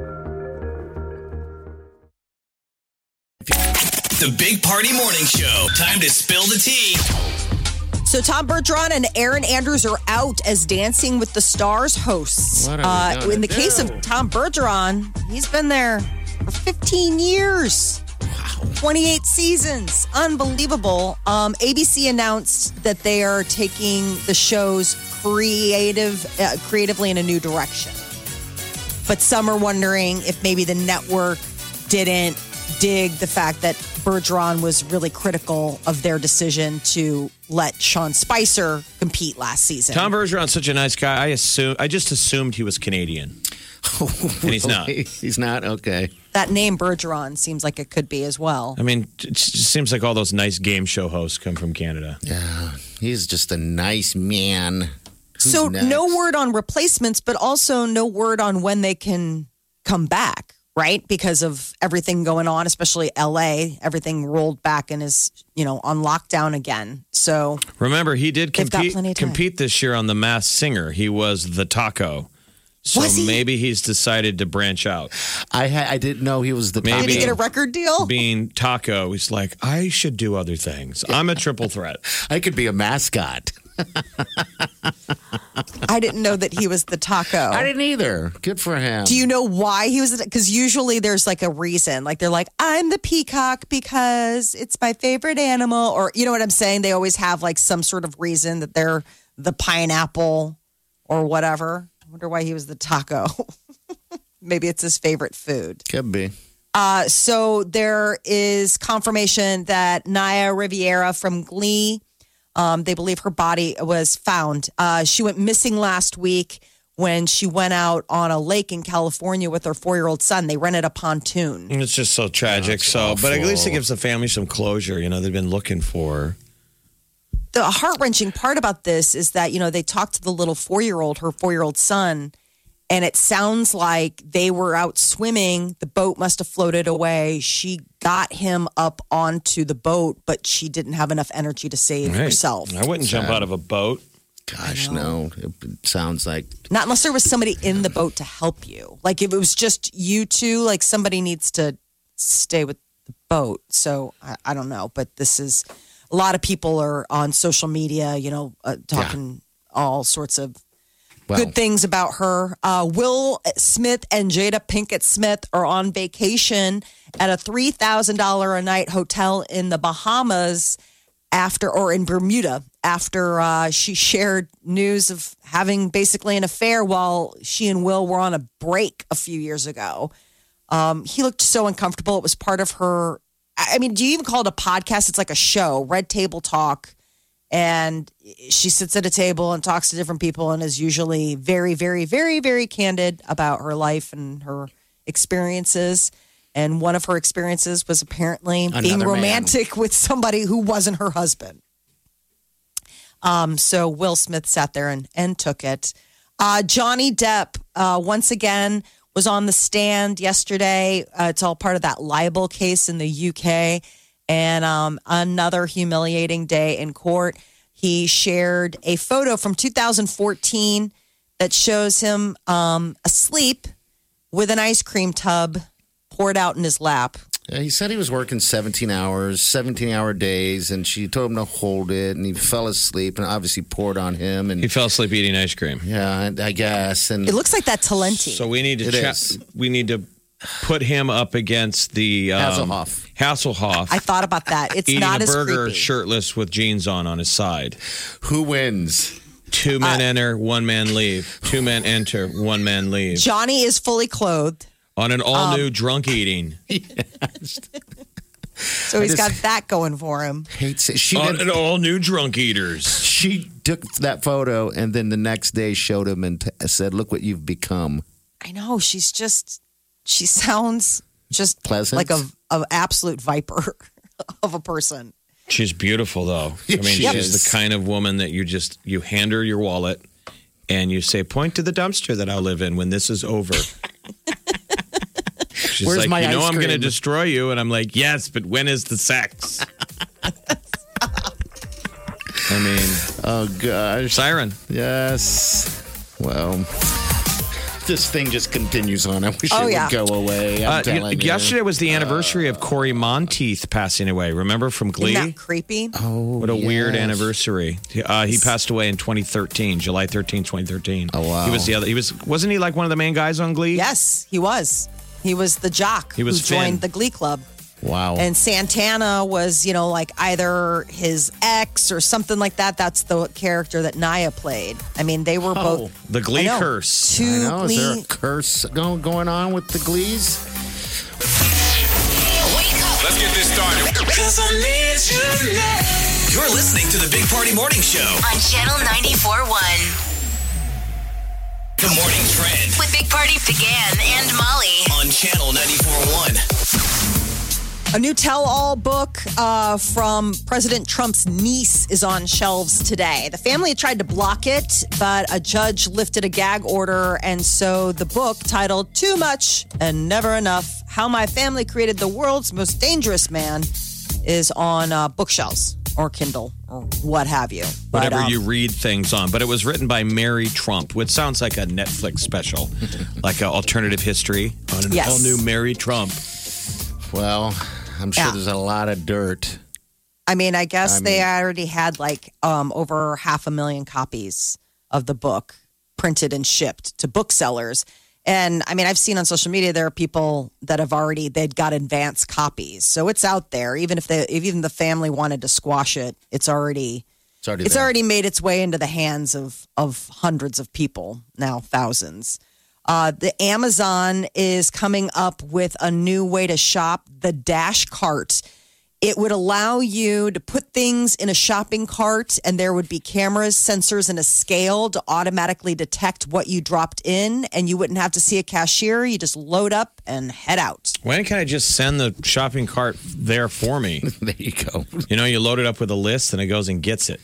The Big Party Morning Show. Time to spill the tea.
So Tom Bergeron and Erin Andrews are out as Dancing with the Stars hosts.
What are we
Uh, in the case of Tom Bergeron, he's been there for 15 years. 28 seasons. Unbelievable. Um, ABC announced that they are taking the show's creative uh, creatively in a new direction. But some are wondering if maybe the network didn't dig the fact that Bergeron was really critical of their decision to let Sean Spicer compete last season.
Tom Bergeron's such a nice guy. I assume I just assumed he was Canadian. Oh, and he's not.
He's not? Okay.
that name Bergeron seems like it could be as well.
I mean, it seems like all those nice game show hosts come from Canada.
Yeah. He's just a nice man. Who's
so
next?
no word on replacements, but also no word on when they can come back, right? Because of everything going on, especially LA, everything rolled back and is, you know, on lockdown again. So
Remember, he did compete
plenty of time.
compete this year on The Masked Singer. He was the taco. So
Was he?
maybe he's decided to branch out.
I ha- I didn't know he was the
Maybe.
Did he get a record deal?
Being taco, he's like, I should do other things. I'm a triple threat.
I could be a mascot.
I didn't know that he was the taco.
I didn't either. Good for him.
Do you know why he was? Because usually there's like a reason. Like they're like, I'm the peacock because it's my favorite animal, or you know what I'm saying. They always have like some sort of reason that they're the pineapple or whatever. I wonder why he was the taco. Maybe it's his favorite food.
Could be.
Uh, so there is confirmation that Naya Rivera from Glee, um, they believe her body was found. Uh, she went missing last week when she went out on a lake in California with her four year old son. They rented a pontoon.
And It's just so tragic. so, but at least it gives the family some closure. You know, they've been looking for. her.
The heart wrenching part about this is that, you know, they talked to the little four year old, her four year old son, and it sounds like they were out swimming. The boat must have floated away. She got him up onto the boat, but she didn't have enough energy to save
Right.
herself.
I wouldn't jump out of a boat.
Gosh, no. It sounds like
Not unless there was somebody in the boat to help you. Like if it was just you two, like somebody needs to stay with the boat. So I, I don't know, but this is a lot of people are on social media, you know, uh, talking all sorts of
well,
good things about her. Uh, Will Smith and Jada Pinkett Smith are on vacation at a three thousand dollar a night hotel in the Bahamas after, or in Bermuda after uh, she shared news of having basically an affair while she and Will were on a break a few years ago. Um, he looked so uncomfortable. It was part of her. I mean, do you even call it a podcast? It's like a show, Red Table Talk and she sits at a table and talks to different people and is usually very very very very candid about her life and her experiences. And one of her experiences was apparently being
Another man.
romantic with somebody who wasn't her husband. Um, so will smith sat there and, and took it. Uh, johnny depp uh, once again was on the stand yesterday. Uh, it's all part of that libel case in the uk and um, another humiliating day in court. He shared a photo from 2014 that shows him um, asleep with an ice cream tub poured out in his lap.
Yeah, he said he was working 17 hours, 17 hour days, and she told him to hold it, and he fell asleep, and obviously poured on him. And he
fell asleep eating ice cream.
yeah, I guess. And
It looks like that Talenti.
So we need to
It
check.
is.
We need to put him up against the um,
Hasselhoff.
Hasselhoff.
I thought about that. It's
eating
not
a
as
burger
creepy.
shirtless with jeans on on his side.
who wins?
Two men enter, one man leave. Two men enter, one man leave.
Johnny is fully clothed,
On an all
Um,
new drunk eating.
so he's got that going for him.
Hates it. She,
On
did,
an all new drunk eaters.
she took that photo and then the next day showed him and t- said, Look what you've become.
I know she's just. She sounds just
Pleasant?
like a, a absolute viper of a person.
She's beautiful though. I mean,
she
she's
is.
the kind of woman that you just you hand her your wallet and you say, "Point to the dumpster that I'll live in when this is over." She's
Where's
like,
my
"You know,
ice
I'm going to destroy you," and I'm like, "Yes, but when is the sex?" I mean,
Oh, gosh.
siren.
Yes. Well, this thing just continues on. I wish
Oh,
it
yeah.
would go away. I'm
Uh, you-
telling you.
yesterday was the anniversary of Cory Monteith passing away. Remember from Glee?
Isn't that creepy?
Oh,
What a weird anniversary. Uh, he passed away in 2013, July 13, 2013.
Oh, wow.
He was the other. He was wasn't he like one of the main guys on Glee?
Yes, he was. He was the jock
He was
who joined the Glee Club.
Wow.
And Santana was, you know, like either his ex or something like that. That's the character that Naya played. I mean, they were oh, both
The Glee
I know,
curse.
Two
I know. Is there a curse go- going on with the Glees?
Let's get this started. You're listening to the Big Party Morning Show.
on Channel 94.1
The morning trend
with Big Party began and Molly.
on Channel 94.1.
A new tell all book uh, from President Trump's niece is on shelves today. The family tried to block it, but a judge lifted a gag order. And so the book, titled Too Much and Never Enough How My Family Created the World's Most Dangerous Man, is on uh, bookshelves. or Kindle or what have you. But,
Whatever
um,
you read things on. But it was written by Mary Trump, which sounds like a Netflix special, like an alternative history on an
Yes.
all new Mary Trump.
Well, I'm sure
Yeah.
there's a lot of dirt.
I mean, I guess
I
they
mean-
already had like um, over half a million copies of the book printed and shipped to booksellers. And I mean, I've seen on social media there are people that have already they'd got advance copies, so it's out there. Even if they, if even the family wanted to squash it, it's already
It's already
it's
there.
already made its way into the hands of of hundreds of people now, thousands. Uh, the Amazon is coming up with a new way to shop, the Dash Cart. It would allow you to put things in a shopping cart, and there would be cameras, sensors, and a scale to automatically detect what you dropped in, and you wouldn't have to see a cashier. You just load up and head out.
When can I just send the shopping cart there for me?
there you go.
You know, you load it up with a list and it goes and gets it.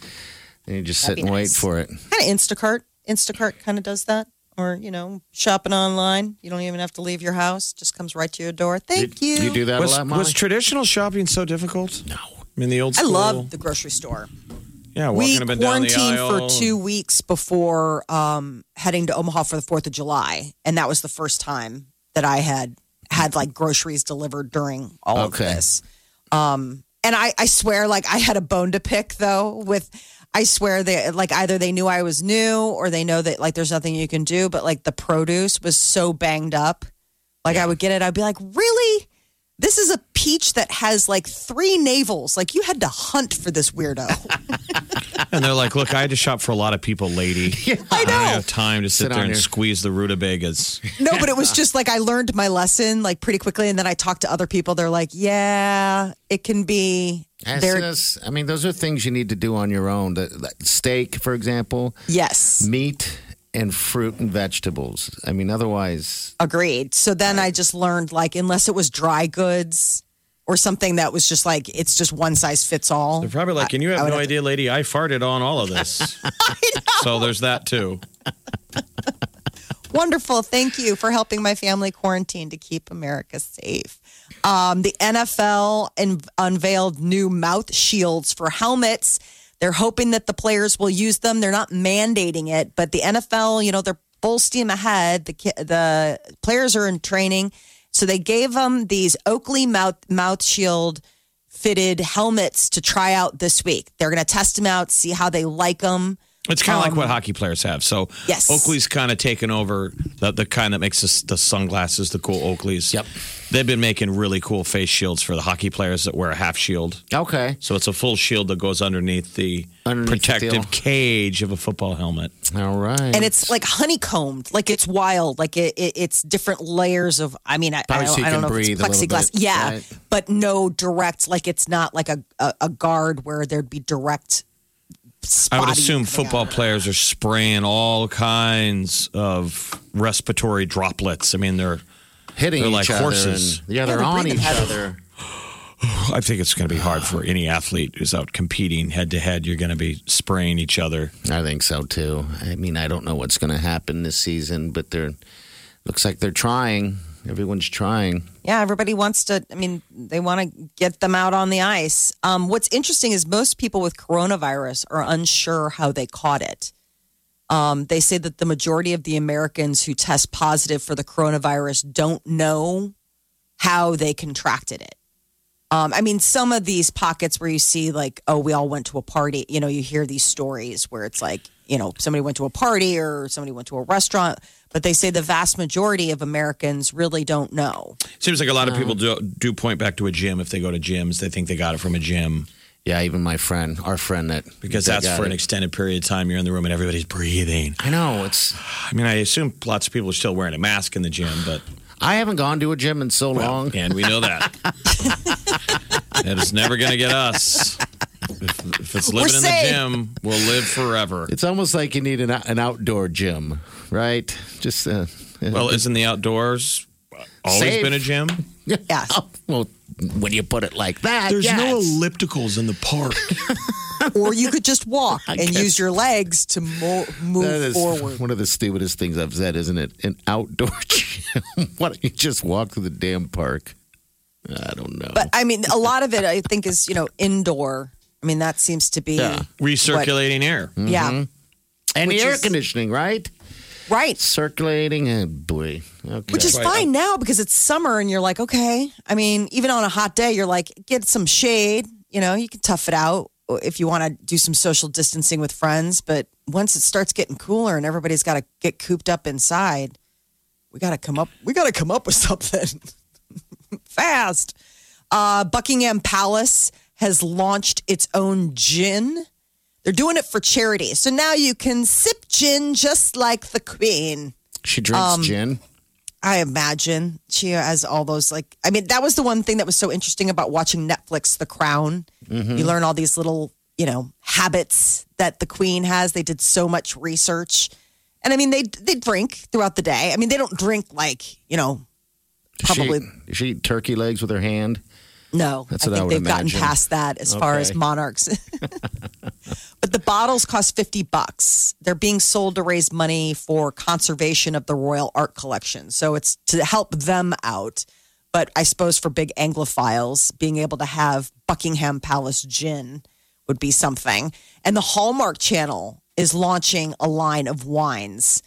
And you just
That'd
sit
be
and wait for it.
Kind of Instacart. Instacart kind of does that. Or, you know, shopping online. You don't even have to leave your house. Just comes right to your door. Thank you.
You do that
Was,
a lot, Molly?
was traditional shopping so difficult?
no.
I mean, the old
I love the grocery store.
yeah,
we
up and down the
quarantined for two weeks before um, heading to Omaha for the Fourth of July, and that was the first time that I had had like groceries delivered during all
Okay.
of this. Um, and I, I swear, like I had a bone to pick though. With I swear they like either they knew I was new or they know that like there's nothing you can do. But like the produce was so banged up, like I would get it, I'd be like, really. This is a peach that has like three navels. Like you had to hunt for this weirdo.
And they're like, look, I had to shop for a lot of people, lady.
I know.
don't have time to sit,
Sit
there
on
and
your-
squeeze the rutabagas.
No, but it was just like I learned my lesson like pretty quickly, and then I talked to other people. They're like, "Yeah, it can be."
That's
There,
just- I mean, those are things you need to do on your own. The, the steak, for example,
yes,
meat and fruit and vegetables. I mean, otherwise,
agreed. So then I just learned like unless it was dry goods or something that was just like it's just one size fits all.
They're probably like, and you have no
have
idea, lady, I farted on all of this. So there's that too.
Wonderful. Thank you for helping my family quarantine to keep America safe. Um, the NFL un- unveiled new mouth shields for helmets. They're hoping that the players will use them. They're not mandating it, but the NFL, you know, they're full steam ahead. The the players are in training, so they gave them these Oakley mouth mouth shield fitted helmets to try out this week. They're going to test them out, see how they like them.
It's kind of like what hockey players have. So
Um, Yes.
Oakley's kind of taken over the, the kind that makes the, the sunglasses, the cool Oakleys.
Yep.
They've been making really cool face shields for the hockey players that wear a half shield.
okay.
So it's a full shield that goes underneath the
Underneath
protective
deal.
cage of a football helmet.
All right.
and it's like honeycombed, like it's wild, like it, it, it's different layers of. I mean, I, I don't,
so
I don't know if it's plexiglass,
bit,
yeah,
right?
but no direct. Like it's not like a a, a guard where there'd be direct.
I would assume football
out.
players are spraying all kinds of respiratory droplets. I mean, they're.
hitting
they're
each
like
other.
horses.
And, yeah, they're
they're
on each other.
I think it's going to be hard for any athlete who's out competing head to head. You're going to be spraying each other.
I think so too. I mean, I don't know what's going to happen this season, but they're looks like they're trying. Everyone's trying.
Yeah, everybody wants to. I mean, they want to get them out on the ice. Um, what's interesting is most people with coronavirus are unsure how they caught it. Um, they say that the majority of the Americans who test positive for the coronavirus don't know how they contracted it. Um, I mean, some of these pockets where you see, like, oh, we all went to a party, you know, you hear these stories where it's like, you know, somebody went to a party or somebody went to a restaurant, but they say the vast majority of Americans really don't know.
Seems like a lot of people do, do point back to a gym if they go to gyms. They think they got it from a gym
Yeah, even my friend, our friend that
because
that
that's
got
for an
it.
extended period of time. You're in the room and everybody's breathing.
I know it's.
I mean, I assume lots of people are still wearing a mask in the gym, but
I haven't gone to a gym in so long.
and we know that. that is never going to get us. If, if it's living in the
safe.
gym, we'll live forever.
It's almost like you need an, an outdoor gym, right? Just uh,
Well, isn't the outdoors always
Safe.
been a gym?
Yes.
well, when you put it like that,
There's
yes.
no ellipticals in the park.
or you could just walk and use your legs to mo- move
That is
forward.
one of the stupidest things I've said, isn't it? An outdoor gym. Why don't you just walk through the damn park? I don't know.
But I mean, a lot of it I think is you know indoor. I mean, that seems to be
Yeah.
Recirculating air.
yeah,
And
Which
the air
is-
conditioning, right?
Right.
Circulating. Oh, boy. Okay.
Which is
Right.
fine now because it's summer and you're like, okay. I mean, even on a hot day, you're like, get some shade. You know, you can tough it out if you want to do some social distancing with friends. But once it starts getting cooler and everybody's got to get cooped up inside, we got to come up. We got to come up with something fast. Uh, Buckingham Palace has launched its own gin. They're doing it for charity. So now you can sip gin just like the Queen.
she drinks
um,
gin.
I imagine she has all those like I mean that was the one thing that was so interesting about watching Netflix The Crown. You learn all these little, you know, habits that the queen has. They did so much research. And I mean they they drink throughout the day. I mean they don't drink like, you know,
Does she-
probably
she, eat turkey legs with her hand?
No.
That's
I
what I
think they've gotten past that as far as monarchs. but the bottles cost 50 bucks. They're being sold to raise money for conservation of the Royal Art Collection. So it's to help them out. But I suppose for big Anglophiles, being able to have Buckingham Palace gin would be something. And the Hallmark Channel is launching a line of wines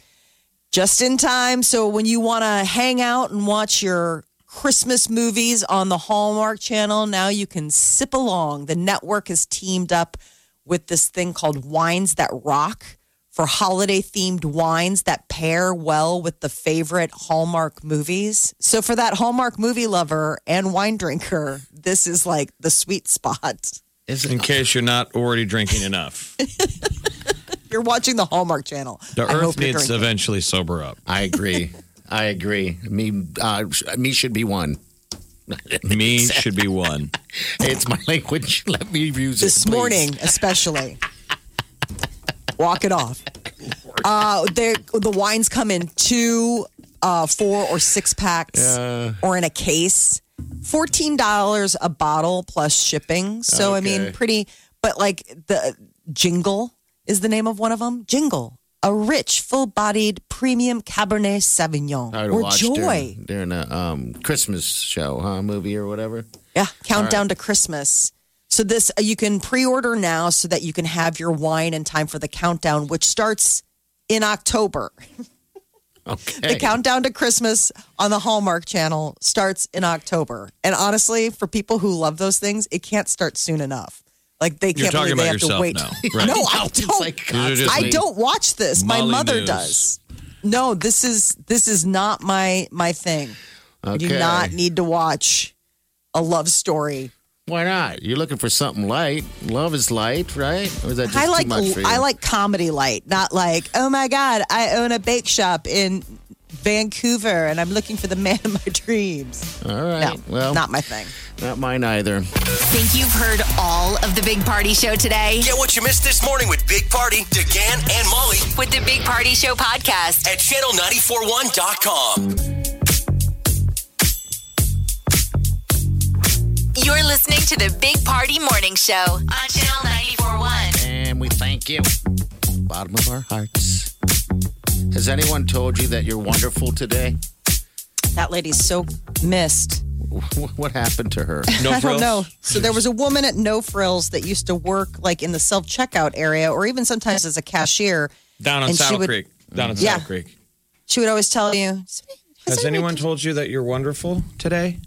just in time. So when you want to hang out and watch your Christmas movies on the Hallmark Channel, now you can sip along. The network has teamed up with this thing called Wines That Rock for holiday themed wines that pair well with the favorite Hallmark movies. So for that Hallmark movie lover and wine drinker, this is like the sweet spot.
Is
In case you're not already drinking enough.
You're watching the Hallmark Channel.
The
I
earth needs to eventually sober up.
I agree. I agree. Me, uh, me should be one.
Me should be one.
It's my language. Let me use
this
it, please.
morning, especially. Walk it off. Uh, the wines come in two, uh, four, or six packs, or in a case. Fourteen dollars a bottle plus shipping. So I mean, pretty. But like the Jingle is the name of one of them. Jingle, a rich, full-bodied premium Cabernet Sauvignon
I
or Joy.
during, during a um, Christmas show, huh? Movie or whatever.
Yeah, countdown to Christmas. So this uh, you can pre-order now so that you can have your wine in time for the countdown, which starts in October.
Okay.
The countdown to Christmas on the Hallmark Channel starts in October. And honestly, for people who love those things, it can't start soon enough. Like they
You're
can't
talking
believe they
about
have to
yourself
wait.
now, right?
No,
No,
I don't.
like
These are just
I
me.
don't watch this. My mother
News.
does. No, this is this is not my my thing. You do
Okay.
not need to watch a love story
Why not? You're looking for something light. Love is light, right? Or is that just
I like
too much for you?
I like comedy light, not like oh my god, I own a bake shop in Vancouver and I'm looking for the man of my dreams.
All right.
No,
well,
not my thing.
not mine either.
Think you've heard all of the Big Party Show today?
Get what you missed this morning with Big Party, DeGan, and Molly
With the Big Party Show podcast.
at channel941.com.
You're listening to the Big Party Morning Show on Channel 941.
And we thank you. Bottom of our hearts. Has anyone told you that you're wonderful today?
That lady's so missed.
What happened to her?
No
I don't know. So there was a woman at No Frills that used to work like in the self checkout area or even sometimes as a cashier.
Down on
And
Saddle
would-
Creek. Down on mm.
Yeah.
Saddle Creek.
She would always tell you,
Has anyone told you that you're wonderful today?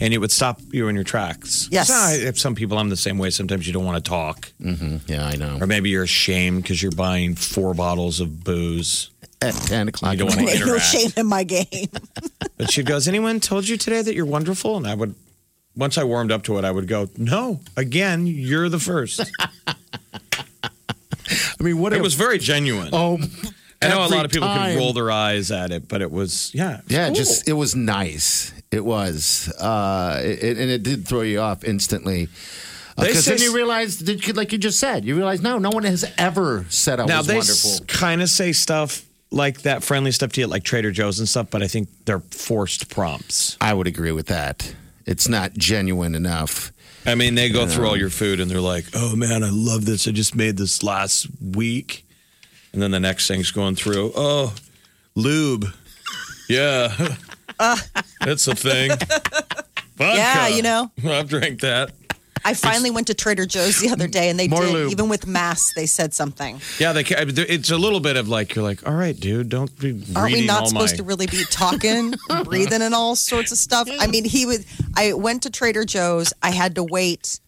And it would stop you in your tracks.
Yes.
So, I- if some people, I'm the same way. Sometimes you don't want to talk, mm-hmm.
Yeah, I know.
or maybe you're ashamed because you're buying four bottles of booze.
At 10 o'clock.
You don't
in the
wanna
morning.
no
interact.
shame in my game.
But she goes, "Anyone told you today that you're wonderful?" And I would, once I warmed up to it, I would go, "No, again, you're the first.
I mean, what
it
if-
was very genuine.
Oh,
I know a lot of people
can
could roll their eyes at it, but it was, yeah,
Yeah,
cool.
just it was nice. It was, uh, it, and it did throw you off instantly.
They
Because
say-
then you realize, that you- like you just said, you realize no, no one has ever said I
now
was
they
wonderful.
kind of say stuff like that, friendly stuff to you, like Trader Joe's and stuff. But I think they're forced prompts.
I would agree with that. It's not genuine enough.
I mean, they go through all um, your food and they're like, "Oh man, I love this. I just made this last week," and then the next thing's going through. Oh, lube, yeah, that's a thing. Vodka.
Yeah, you know.
I've drank that.
I finally went to Trader Joe's the other day, and they
More
did
lube.
even with masks. They said something.
Yeah, they, ca- it's a little bit of like you're like, all right, dude, don't be
Aren't we
reading
not
all
supposed
my-
to really be talking, breathing, and all sorts of stuff? I mean, he was. I went to Trader Joe's. I had to wait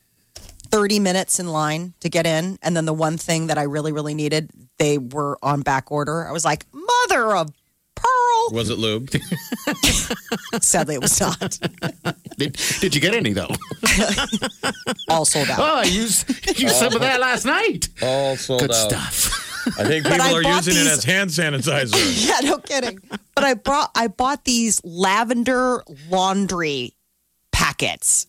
thirty minutes in line to get in, and then the one thing that I really, really needed, they were on back order. I was like, mother of pearl.
Was it lube?
Sadly, it was not.
Did, did you get any though?
All sold out.
Oh, I used, used some of that last night.
all sold
Good
out.
stuff.
I think people
I
are
bought
using it as hand sanitizer.
Yeah, no kidding. But I brought I bought these lavender laundry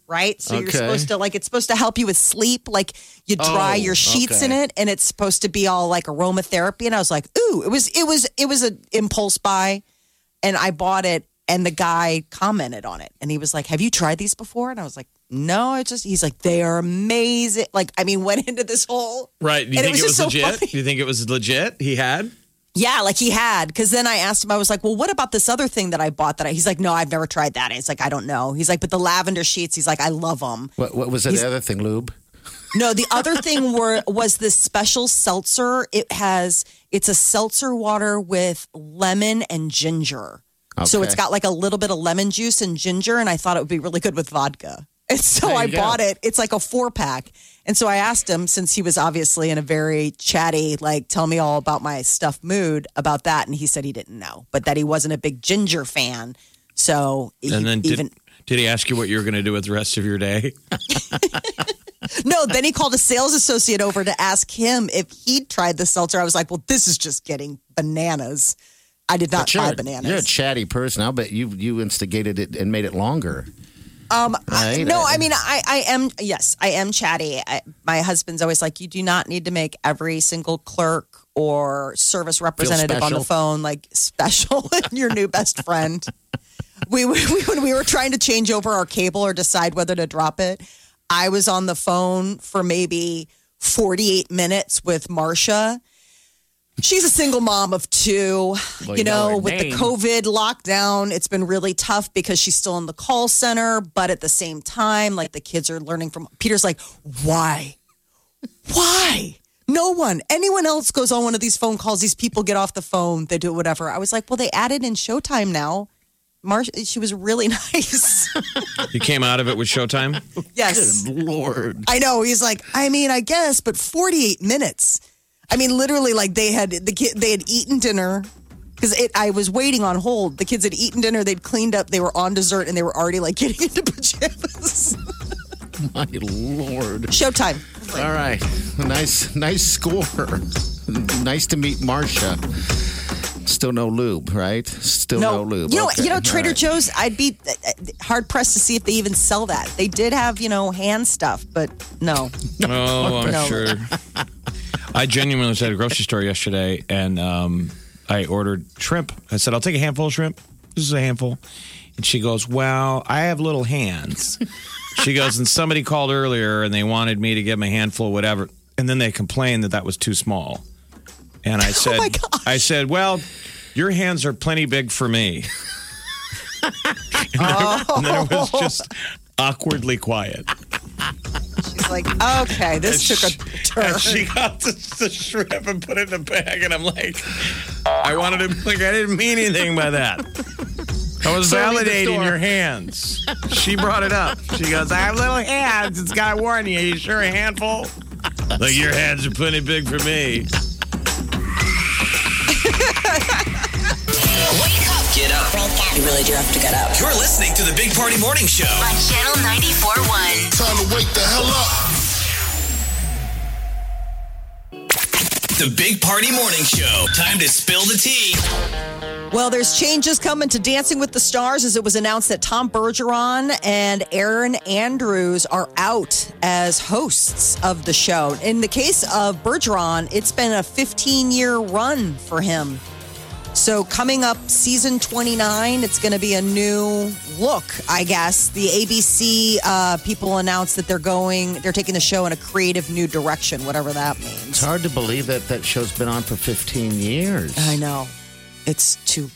right? So you're
Okay.
supposed to like it's supposed to help you with sleep. Like you dry
Oh,
your sheets in
okay.
it and it's supposed to be all like aromatherapy. And I was like, ooh, it was it was it was an impulse buy. And I bought it and the guy commented on it and he was like, Have you tried these before? And I was like, No, I just he's like, They are amazing. Like, I mean, went into this whole
Right? Do you
And it
think it
was
was,
just so
legit?
funny.
Do you think it was legit? He had?
Yeah, like he had. Because then I asked him, I was like, well, what about this other thing that I bought that I, he's like, no, I've never tried that. He's like, I don't know. He's like, but the lavender sheets, he's like, I love them.
What, what was that
He's-
the other thing, lube?
No, the other thing were was this special seltzer. It has, it's a seltzer water with lemon and ginger. So
Okay.
it's got like a little bit of lemon juice and ginger. And I thought it would be really good with vodka. And so I
go.
bought it. It's like a four pack. And so I asked him, since he was obviously in a very chatty, like, tell me all about my stuff mood about that. And he said he didn't know, but that he wasn't a big ginger fan. So he
And then did,
even,
did he ask you what you were going to do with the rest of your day?
no, then he called a sales associate over to ask him if he'd tried the seltzer. I was like, well, this is just getting bananas. I did not
But you're,
buy
a-
bananas.
you're a chatty person. I'll bet you you instigated it and made it longer.
Um, I, no, I mean, I, I am, yes, I am chatty. I, my husband's always like, you do not need to make every single clerk or service representative on the phone like special and your new best friend. we, we, when we were trying to change over our cable or decide whether to drop it, I was on the phone for maybe 48 minutes with Marcia. She's a single mom of two.
Well,
you
you know
know, with
name.
the COVID lockdown, it's been really tough because she's still in the call center. But at the same time, like the kids are learning from Peter's like, why? Why? No one, anyone else goes on one of these phone calls. These people get off the phone, they do whatever. I was like, well, they added in Showtime now. Mar, she was really nice.
You came out of it with Showtime?
yes.
Good Lord.
I know. He's like, I mean, I guess, but 48 minutes. I mean, literally, like they had the kid, they had eaten dinner because it. I was waiting on hold. The kids had eaten dinner. They'd cleaned up. They were on dessert, and they were already like getting into pajamas.
My Lord.
Showtime.
All right. Nice, nice score. nice to meet Marcia. Still no lube, right? Still no, lube.
You know,
Okay.
you know, Trader
right.
Joe's. I'd be uh, hard pressed to see if they even sell that. They did have, you know, hand stuff, but no.
Oh, I'm
No.
sure. I genuinely was at a grocery store yesterday and um, I ordered shrimp. I said, I'll take a handful of shrimp. This is a handful. And she goes, Well, I have little hands. she goes, And somebody called earlier and they wanted me to give them a handful, of whatever. And then they complained that that was too small. And I said,
my gosh.
I said, Well, your hands are plenty big for me. and, then, and then it was just awkwardly quiet.
Like, okay, this took a turn.
And she got the, the shrimp and put it in a bag, and I'm like, I wanted to like I didn't mean anything by that. I was validating your hands. She brought it up. She goes, I have little hands. It's got to warn you. Are you sure a handful? Like your hands are plenty big for me.
Wake up
Get up.
You really do have to get up.
You're listening to the Big Party Morning Show.
on Channel 94.1.
Time to wake the hell up.
The Big Party Morning Show. Time to spill the tea.
Well, there's changes coming to Dancing with the Stars as it was announced that Tom Bergeron and Erin Andrews are out as hosts of the show. In the case of Bergeron, it's been a 15 year run for him. So, coming up season 29, it's going to be a new look, I guess. The ABC uh, people announced that they're going, they're taking the show in a creative new direction, whatever that means.
It's hard to believe that that show's been on for 15 years.
I know. It's too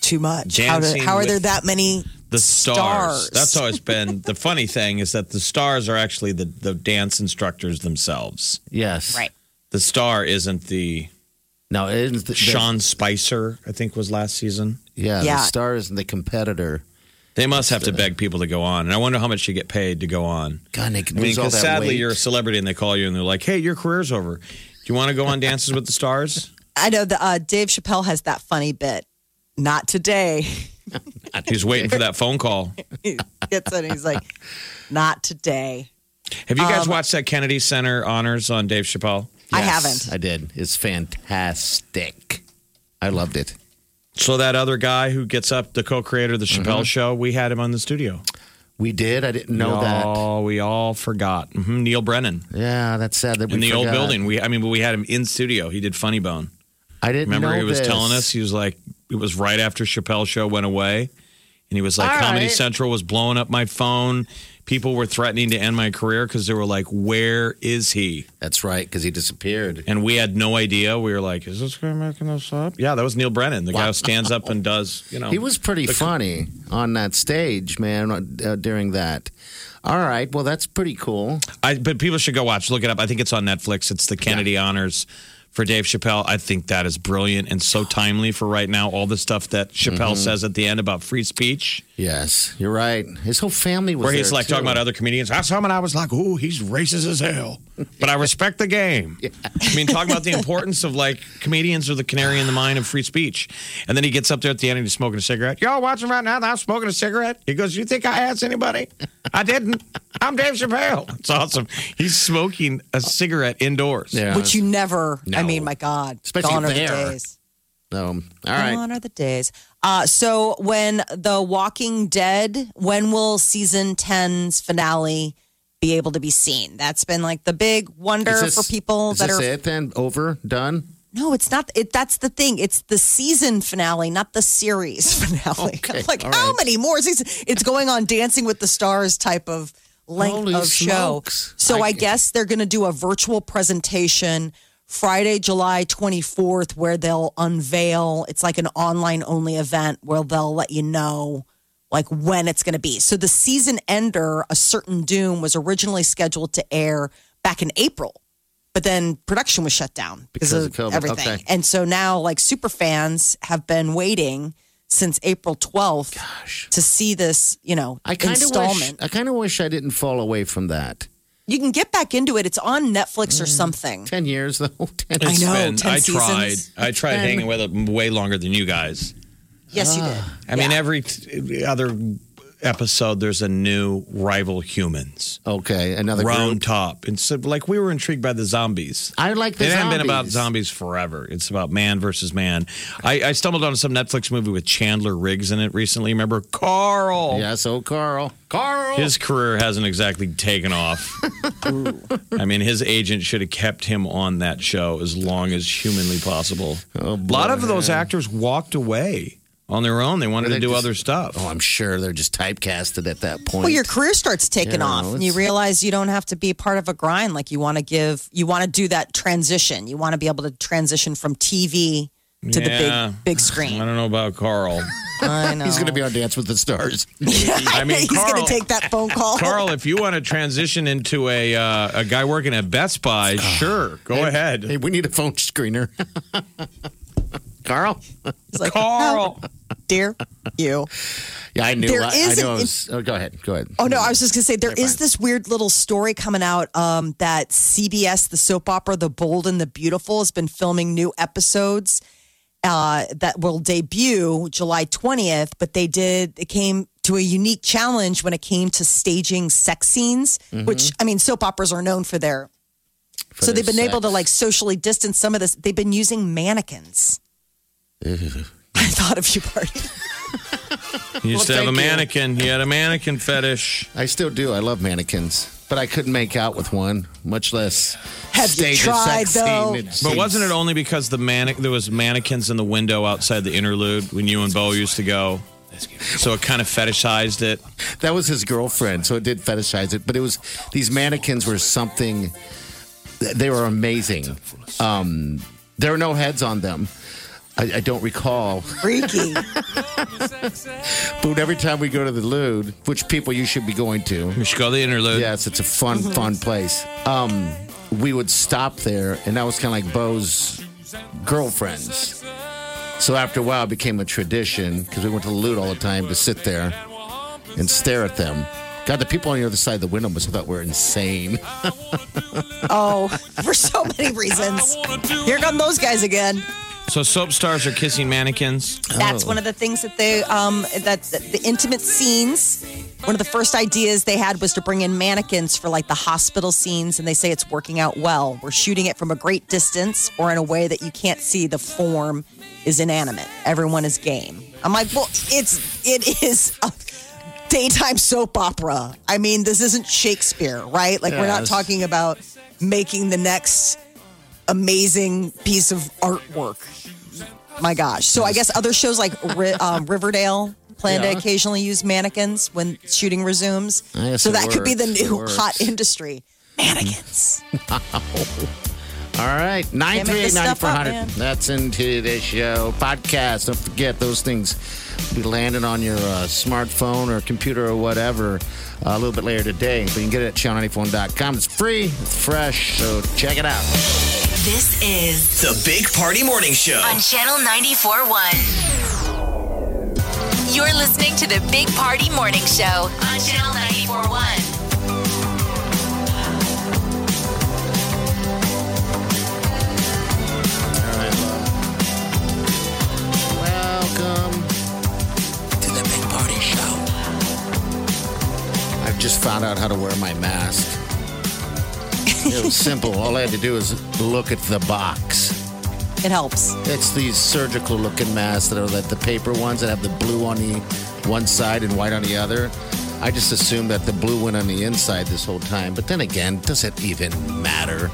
too much. How, do, how are there that many
The stars.
Stars.
That's always been the funny thing is that the stars are actually the, the dance instructors themselves.
Yes.
Right.
The star isn't the
No, it isn't the, the-
Sean Spicer, I think was last season.
yeah,
Yeah.
the star isn't the competitor.
They must have to beg people to go on. And I wonder how much you get paid to go on.
God, they
I mean, because sadly
weight.
you're a celebrity and they call you and they're like, hey, your career's over. Do you want to go on Dances with the Stars?
I know the uh, Dave Chappelle has that funny bit. Not today.
He's waiting for that phone call.
he gets it. and He's like, not today.
Have you
Um,
guys watched that Kennedy Center honors on Dave Chappelle?
I haven't.
I did. It's fantastic. I loved it.
So that other guy who gets up, the co-creator of the
Mm-hmm.
Chappelle Show, we had him on the studio.
We did. I didn't know that.
Oh, we all forgot. hmm Neal Brennan
Yeah, that's sad that we
in the old building. We, I mean, we had him in studio. He did Funny Bone.
I didn't
Remember,
know
he was
this.
telling us he was like, it was right after Chappelle Show went away, and he was like,
All
Comedy
right.
Central was blowing up my phone. People were threatening to end my career because they were like, "Where is he?"
That's right, because he disappeared.
And we had no idea. We were like, "Is this guy making this up?" Yeah, that was Neal Brennan, the guy who stands up and does, you know.
He was pretty funny on that stage, man, uh, during that. All right, well, that's pretty cool.
I, but people should go watch. Look it up. I think it's on Netflix. It's the Kennedy Honors for Dave Chappelle. I think that is brilliant and so timely for right now. All the stuff that Chappelle
Mm-hmm.
says at the end about free speech,
Yes, you're right. His whole family was
where he's like talking about other comedians. I saw him and I was like, "Ooh, he's racist as hell," but I respect the game. I mean, talking about the importance of like comedians are the canary in the mine of free speech. And then he gets up there at the end and he's smoking a cigarette. Y'all watching right now? I'm smoking a cigarette. He goes, "You think I asked anybody? I didn't. I'm Dave Chappelle." It's awesome. He's smoking a cigarette indoors.
Yeah.
Which you never, I mean, my God.
Especially
gone are
there.
the days.
Um, all right.
Gone are the days. Uh, so when The Walking Dead, when will season 10's finale be able to be seen? That's been like the big wonder
Is this-
for people
is
that
this
are.
it then? Over? Done?
No, it's not. It, that's the thing. It's the season finale, not the series finale.
Okay,
like,
all
how
right.
many more seasons? It's going on Dancing with the Stars type of length
Holy
of
smokes.
show. So I,
I-
guess they're going to do a virtual presentation Friday, July 24th, where they'll unveil. It's like an online only event where they'll let you know like when it's going to be. So the season ender, A Certain Doom, was originally scheduled to air back in April, but then production was shut down because,
Because
of,
of COVID.
everything.
Okay.
And so now, like super fans have been waiting since April 12th to see this, you know,
I kind of wish.
installment.
I kind of wish I didn't fall away from that.
You can get back into it. It's on Netflix or mm. something.
Ten years though. Ten
I know,
been-
10
I tried.
seasons.
I tried
Ten.
hanging with it way longer than you guys.
Yes, you did. Ah.
I mean,
Yeah.
every t- other episode, there's a new rival humans.
Okay, another
Round
group.
top. And so, like, we were intrigued by the zombies.
I like the
it hasn't been about
zombies.
forever. It's about man versus man. I, I stumbled on some Netflix movie with Chandler Riggs in it recently. Remember Carl?
Yes, oh Carl. Carl.
His career hasn't exactly taken off. I mean, his agent should have kept him on that show as long as humanly possible.
Oh,
a lot of
boy.
those actors walked away on their own. They wanted to do
just-
other stuff.
Oh, I'm sure they're just typecasted at that point.
Well, your career starts taking
You
off,
know,
and you realize you don't have to be part of a grind. Like you want to give, you want to do that transition. You want to be able to transition from TV to
Yeah.
the big, big screen.
I don't know about Carl.
I know.
He's going to be on Dance with the Stars.
I mean,
he's going to take that phone call.
Carl, if you want to transition into a uh, a guy working at Best Buy, sure, go ahead.
Hey, we need a phone screener. Carl.
He's like,
Carl.
"How dare you?
Yeah, I knew.
There
I, I
is
knew.
an-
I was, oh, go ahead. Go ahead.
Oh no, I was just gonna say there
You're
is
fine.
this weird little story coming out um, that CBS, the soap opera The Bold and the Beautiful, has been filming new episodes uh, that will debut July twentieth. But they did it came to a unique challenge when it came to staging sex scenes, which I mean, soap operas are known for their.
For
so they've been able to like socially distance some of this. They've been using mannequins. I thought of you, party.
You used to have a
thank you.
mannequin. You had a mannequin fetish.
I still do. I love mannequins, but I couldn't make out with one, much less
Have you
stage
tried,
a sex
though?
scene.
But wasn't it only because the manne- there was mannequins in the window outside the interlude when you and Bo used to go? So it kind of fetishized it.
That was his girlfriend, so it did fetishize it. But it was these mannequins were something. They were amazing. Um, there were no heads on them. I, I don't recall.
Freaky.
But every time we go to the Lude, which people you should be going to,
We should go to the interlude.
yes, it's a fun, fun place. Um, we would stop there, and that was kind of like Bo's girlfriends. So after a while, it became a tradition because we went to the Lude all the time to sit there and stare at them. God, the people on the other side of the window must have thought we're insane.
oh, for so many reasons. Here come those guys again.
So soap stars are kissing mannequins.
That's one of the things that they um that the, the intimate scenes. One of the first ideas they had was to bring in mannequins for like the hospital scenes, and they say it's working out well. We're shooting it from a great distance or in a way that you can't see the form is inanimate. Everyone is game. I'm like, well, it's it is a daytime soap opera. I mean, this isn't Shakespeare, right? Like we're not talking about making the next amazing piece of artwork. My gosh. So I guess other shows like Ri- um, Riverdale plan
Yeah.
to occasionally use mannequins when shooting resumes.
I guess
so
it
that could be the
works. It
new
works.
hot industry. Mannequins.
All right, nine
Can't make this stuff up, man.
That's into this show podcast. Don't forget those things will be landing on your uh, smartphone or computer or whatever uh, a little bit later today. But you can get it at channel94.com. It's free, it's fresh, so check it out.
This is
The Big Party Morning Show.
on Channel 94.1. You're listening to the Big Party Morning Show on Channel 94.1.
All right, love. Welcome to the Big Party Show. I've just found out how to wear my mask. It was simple. All I had to do was look at the box.
It helps.
It's these surgical looking masks that are like the paper ones that have the blue on the one side and white on the other. I just assumed that the blue went on the inside this whole time. But then again, does it even matter?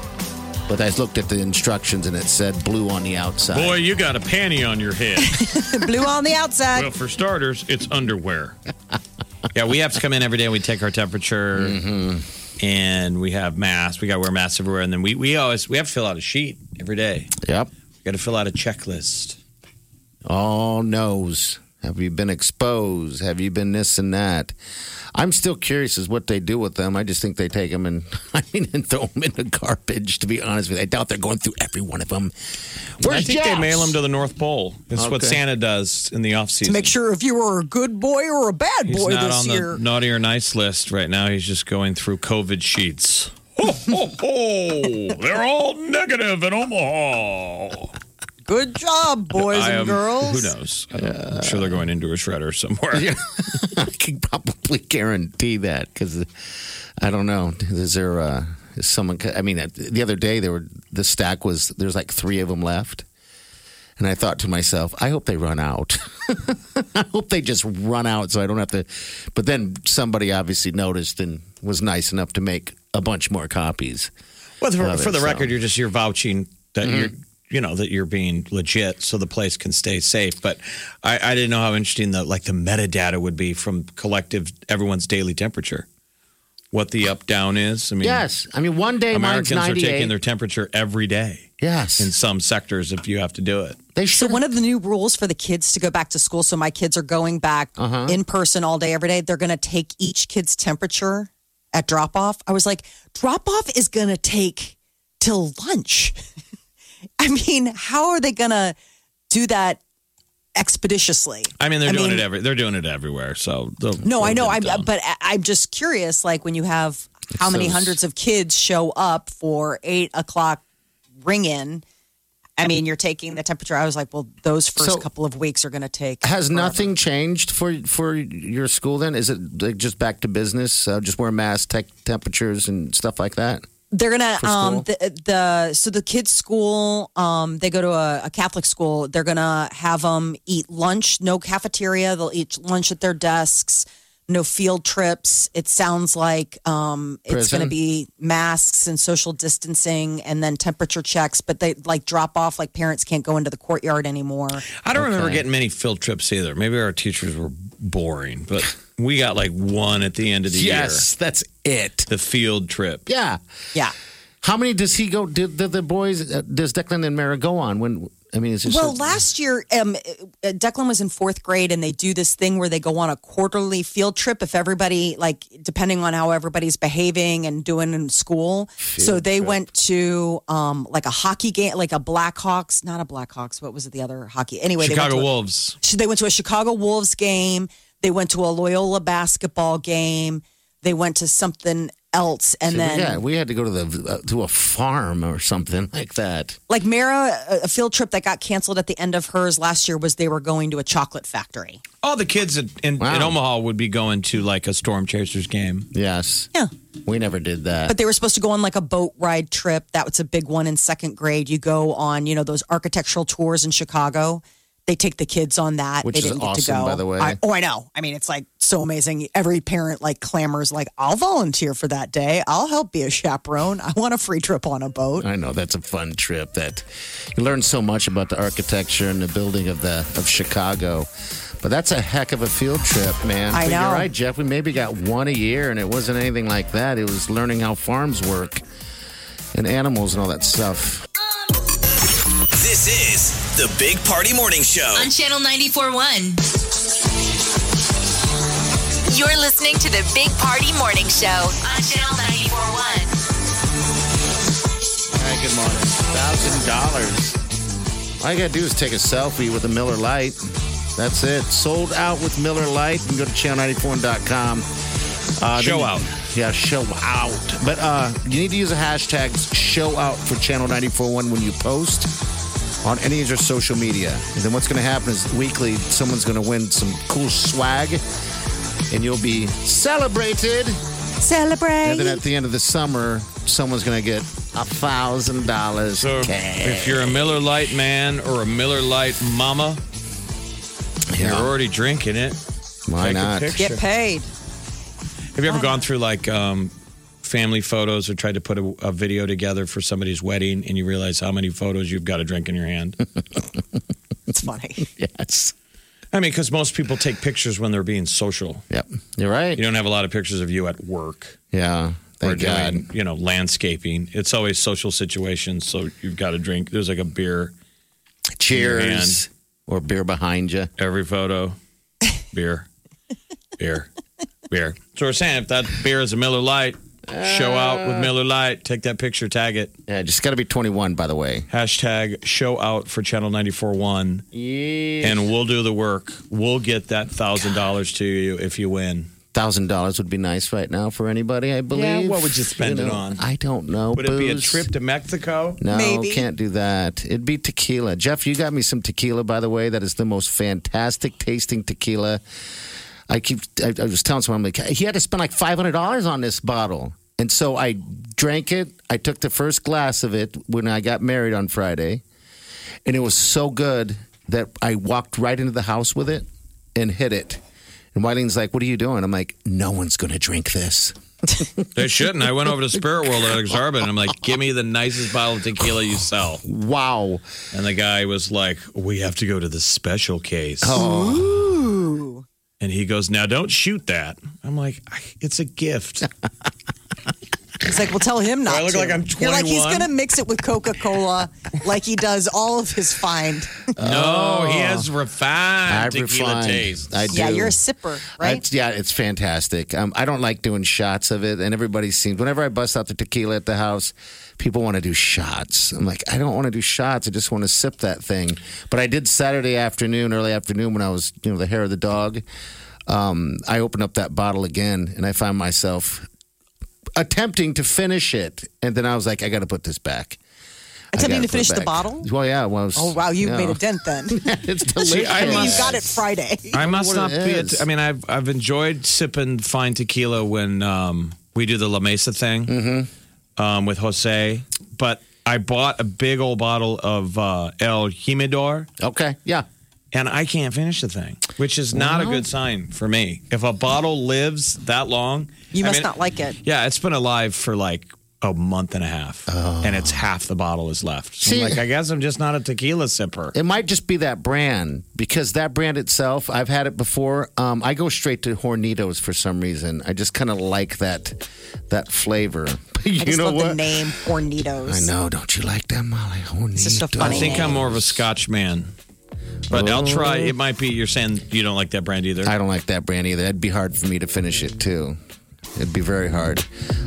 But I looked at the instructions and it said blue on the outside.
Boy, you got a panty on your head.
Blue on the outside.
well, for starters, it's underwear. yeah, we have to come in every day. and We take our temperature, mm-hmm. And we have masks. We got to wear masks everywhere, and then we we always we have to fill out a sheet every day.
Yep.
We got to fill out a checklist.
All knows. Have you been exposed? Have you been this and that? I'm still curious as what they do with them. I just think they take them and I mean and throw them in the garbage. To be honest with you, I doubt they're going through every one of them.
Where's I
Where's
think they mail them to the North Pole. It's what Santa does in the off season.
To make sure if you were a good boy or a bad
He's
boy
not
this
on
year.
the naughty or nice list right now. He's just going through COVID sheets. Ho, ho, ho. They're all negative in Omaha.
Good job, boys
I
and
am-
girls.
Who knows? Uh, I'm sure they're going into a shredder somewhere.
I can probably guarantee that because I don't know. Is there uh, is someone? I mean, the other day there were the stack was there's like three of them left, and I thought to myself, I hope they run out. I hope they just run out so I don't have to. But then somebody obviously noticed and was nice enough to make a bunch more copies.
Well, for,
Love
for
it,
the
so.
record, you're just you're vouching that you're you know that you're being legit, so the place can stay safe. But I, I didn't know how interesting the like the metadata would be from collective everyone's daily temperature, what the up down is. I mean,
Yes, I mean one day mine's
Americans are taking their temperature every day
yes,
in some sectors if you have to do it.
they
So one of the new rules for the kids to go back to school. So my kids are going back
Uh-huh.
in person all day, every day. They're going to take each kid's temperature at drop off. I was like, drop off is going to take till lunch. I mean, how are they going to do that expeditiously?
I mean, they're
I
doing
mean-
it every they're doing it everywhere. So they'll-
No, I
they'll
know. I'm, but I- I'm just curious. Like when you have how many
those-
hundreds of kids show up for eight o'clock ring in. I mean, you're taking the temperature. I was like, well, those first
So-
couple of weeks are going to take.
Has
forever.
nothing changed for for your school then? Is it like just back to business? Uh, just wear masks, take temperatures, and stuff like that?
They're gonna um the, the so the kids' school um they go to a, a Catholic school. They're gonna have them eat lunch, no cafeteria. They'll eat lunch at their desks. No field trips. It sounds like um, it's
Prison?
going to be masks and social distancing, and then temperature checks. But they like drop off. Like parents can't go into the courtyard anymore.
I don't remember getting many field trips either. Maybe our teachers were boring, but we got like one at the end of the year.
Yes, that's it.
The field trip.
Yeah.
Yeah,
How many does he go? Did, did the boys? Uh, does Declan and Mara go on when I mean, it's just
Well,
so-
last year, um, uh, Declan was in fourth grade, and they do this thing where they go on a quarterly field trip. If everybody, like, depending on how everybody's behaving and doing in school, so they went to um, like a hockey game, like a Blackhawks, not a Blackhawks. What was it? The other hockey. Anyway, they went
Chicago
to
Wolves.
So they went to a Chicago Wolves game. They went to a Loyola basketball game. They went to something else, and
See,
then
yeah, we had to go to the uh, to a farm or something like that.
like Mara, a a field trip that got canceled at the end of hers last year was they were going to a chocolate factory.
All the kids in, in,
Wow.
in Omaha would be going to like a Storm Chasers game.
Yes,
Yeah.
we never did that.
But they were supposed to go on like a boat ride trip. That was a big one in second grade. You go on, you know, those architectural tours in Chicago. They take the kids on that.
Which
they
is
didn't get to
awesome,
go.
by the way.
I, oh, I know. I mean, it's like so amazing. Every parent like clamors, like, "I'll volunteer for that day. I'll help be a chaperone. I want a free trip on a boat."
I know that's a fun trip. That you learn so much about the architecture and the building of the of Chicago. But that's a heck of a field trip, man.
I
But
know.
You're right, Jeff. We maybe got one a year, and it wasn't anything like that. It was learning how farms work and animals and all that stuff.
This is the Big Party Morning Show.
On Channel 94.1. You're listening to the Big Party Morning Show on Channel 94.1.
All right, good morning. Thousand dollars. All you gotta do is take a selfie with a Miller Lite. That's it. Sold out with Miller Lite. You can go to channel94.com. Uh,
Show
then-
out.
Yeah, show out. But uh, you need to use the hashtags show out for Channel 941 when you post on any of your social media. And then what's going to happen is weekly, someone's going to win some cool swag and you'll be celebrated.
Celebrate.
And then at the end of the summer, someone's going to get a thousand dollars
So if you're a Miller Lite man or a Miller Lite mama, you're already drinking it.
Why
Take
not?
Get paid.
Have you ever gone through like um, family photos or tried to put a, a video together for somebody's wedding and you realize how many photos you've got a drink in your hand?
It's funny.
Yes.
I mean, because most people take pictures when they're being social.
Yep. You're right.
You don't have a lot of pictures of you at work
yeah.
or
Thank God.
doing, you know, landscaping. It's always social situations, so you've got to drink. There's like a beer
Cheers. Or beer behind you.
every photo. Beer, beer, beer. So we're saying if that beer is a Miller Lite, show out with uh. Miller Lite. Take that picture, tag it.
Yeah, just got to be 21, by the way.
Hashtag show out for channel 94.1
Yeah.
and we'll do the work. We'll get that thousand dollars to you if you win.
Thousand dollars would be nice right now for anybody, I believe.
Yeah, what would you spend it
know,
on?
I don't know.
Would it be a
Booze?
trip to Mexico?
No,
Maybe.
can't do that. It'd be tequila. Jeff, you got me some tequila, by the way. That is the most fantastic tasting tequila. I keep. I, I was telling someone, I'm like, he had to spend like five hundred dollars on this bottle, and so I drank it. I took the first glass of it when I got married on Friday, and it was so good that I walked right into the house with it and hit it. And Wileen's like, "What are you doing?" I'm like, "No one's going to drink this."
They shouldn't. I went over to Spirit World at Aksarben and I'm like, give me the nicest bottle of tequila you sell.
Wow.
And the guy was like, we have to go to the special case.
Oh.
And he goes, now don't shoot that. I'm like, it's a gift.
He's like, well, tell him not
I look
to.
like I'm
You're like, he's going to mix it with Coca Cola like he does all of his find.
No, he has refined
I
tequila
refined.
taste.
I do.
Yeah, you're a sipper, right?
It's- yeah, it's fantastic. Um, I don't like doing shots of it, and everybody seems. Whenever I bust out the tequila at the house, people want to do shots. I'm like, I don't want to do shots. I just want to sip that thing. But I did Saturday afternoon, early afternoon, when I was, you know, the hair of the dog. Um, I opened up that bottle again, and I found myself attempting to finish it, and then I was like, I got to put this back.
Attempting
gotta
to
put it
finish the bottle?
Well, yeah, well, was,
Oh, wow, you
know.
made a dent then.
it's delicious.
See, I
you got it Friday.
I must not be.
is.
A, I mean, I've I've enjoyed sipping fine tequila when um, we do the La Mesa thing
Mm-hmm.
Um, with Jose. But I bought a big old bottle of uh, El Jimador,
Okay, yeah.
and I can't finish the thing, which is not a good sign for me. If a bottle lives that long,
You
I
must
mean,
not like it.
Yeah, it's been alive for like a month and a half, and it's half the bottle is left. So
See-
I'm like, I guess I'm just not a tequila sipper.
It might just be that brand because that brand itself, I've had it before. Um, I go straight to Hornitos for some reason. I just kind of like that that flavor. you
I just
know
love
what?
the name Hornitos.
I know. Don't you like that, Molly?
It's just a
Hornitos.
funny
I think I'm more of a Scotch man. But I'll try. It might be you're saying you don't like that brand either.
I don't like that brand either. It'd be hard for me to finish it too. It'd be very hard.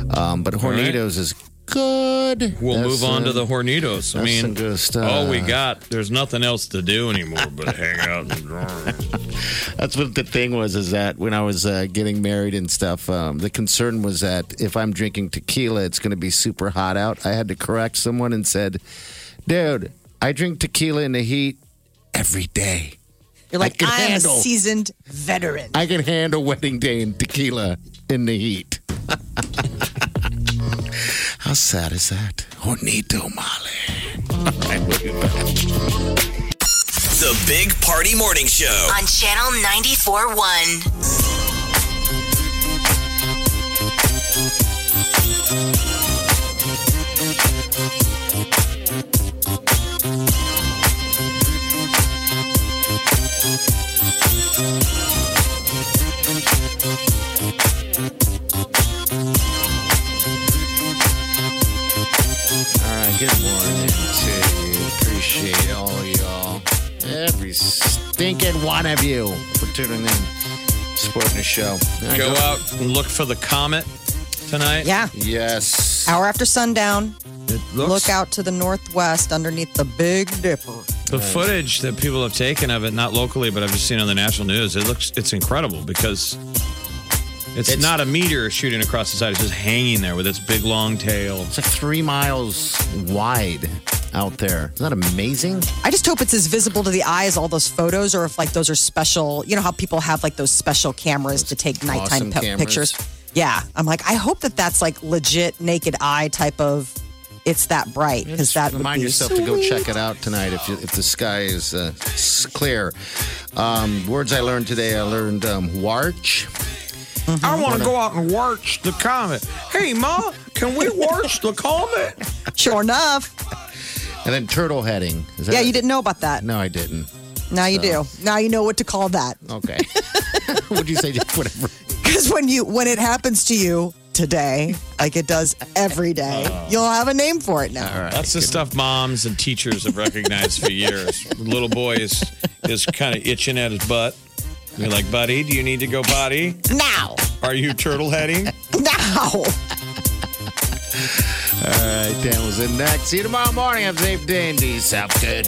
Um, but
right.
Hornitos is good.
We'll
That's,
move on
uh,
to the Hornitos. I mean,
some good stuff.
all we got. There's nothing else to do anymore but hang out and drink.
That's what the thing was. Is that when I was uh, getting married and stuff, um, the concern was that if I'm drinking tequila, it's going to be super hot out. I had to correct someone and said, "Dude, I drink tequila in the heat every day.
You're like,
can
I'm
handle.
a seasoned veteran.
I can handle wedding day and tequila in the heat." How sad is that? Hornito Molly. All right, we'll be back.
The Big Party Morning Show.
On Channel 94.1.
good morning to you. Appreciate all y'all. Every stinking one of you for tuning in, supporting the show. All right,
Go out and look for the comet tonight.
Yeah.
Yes.
Hour after sundown,
It looks,
look out to the northwest underneath the Big Dipper.
The footage that people have taken of it, not locally, but I've just seen on the national news. It looks it's incredible because it's,
It's-
not a meteor shooting across the side. It's just hanging there with its big long tail.
It's like three miles wide out there. Isn't that amazing?
I just hope it's as visible to the eye as all those photos, or if like those are special. You know how people have like those special cameras to take nighttime
awesome
pi-
cameras.
pictures. Yeah, I'm like, I hope that that's like legit naked eye type of. It's that bright because
Just
that would
remind
be
yourself to go check it out tonight if you, if the sky is uh, clear. Um, words I learned today. I learned um, warch. Mm-hmm.
I want to go out and watch the comet. Hey, Ma, can we watch the comet?
Sure enough.
And then turtle heading. Is that
Yeah,
it?
you didn't know about that.
No, I didn't.
Now you do. Now you know what to call that.
Okay. What'd you say? Whatever.
Because when you when it happens to you today, like it does every day, oh. you'll have a name for it now.
All right.
That's the stuff moms and teachers have recognized for years. Little boy is is kind of itching at his butt. You're like, buddy, do you need to go potty?
Now,
Are you turtle heading?
now.
All right, Dan was in next. See you tomorrow morning. I'm safe Dandy. and do yourself good.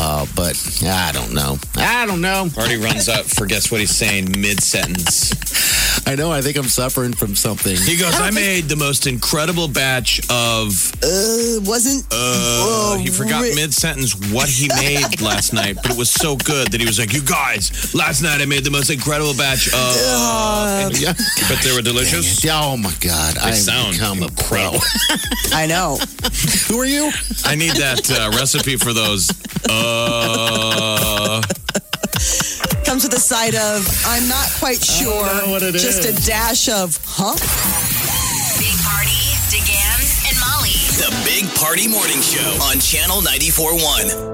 Uh, but I don't know. I don't know.
Already runs up, forgets what he's saying mid sentence.
I know. I think I'm suffering from something.
He goes, I made the most incredible batch of.
Uh, wasn't.
Uh, oh, he forgot
ri-
mid sentence what he made last night, but it was so good that he was like, You guys, last night I made the most incredible batch of. And-
Yeah.
but they were delicious.
Oh my God! I
sound
become a pro.
I know.
Who are you?
I need that uh, recipe for those. Uh,
Comes with a side of, I'm not quite sure.
know what it
just
is.
a dash of, huh?
Big Party, DeGan, and Molly.
The Big Party Morning Show on Channel 94.1.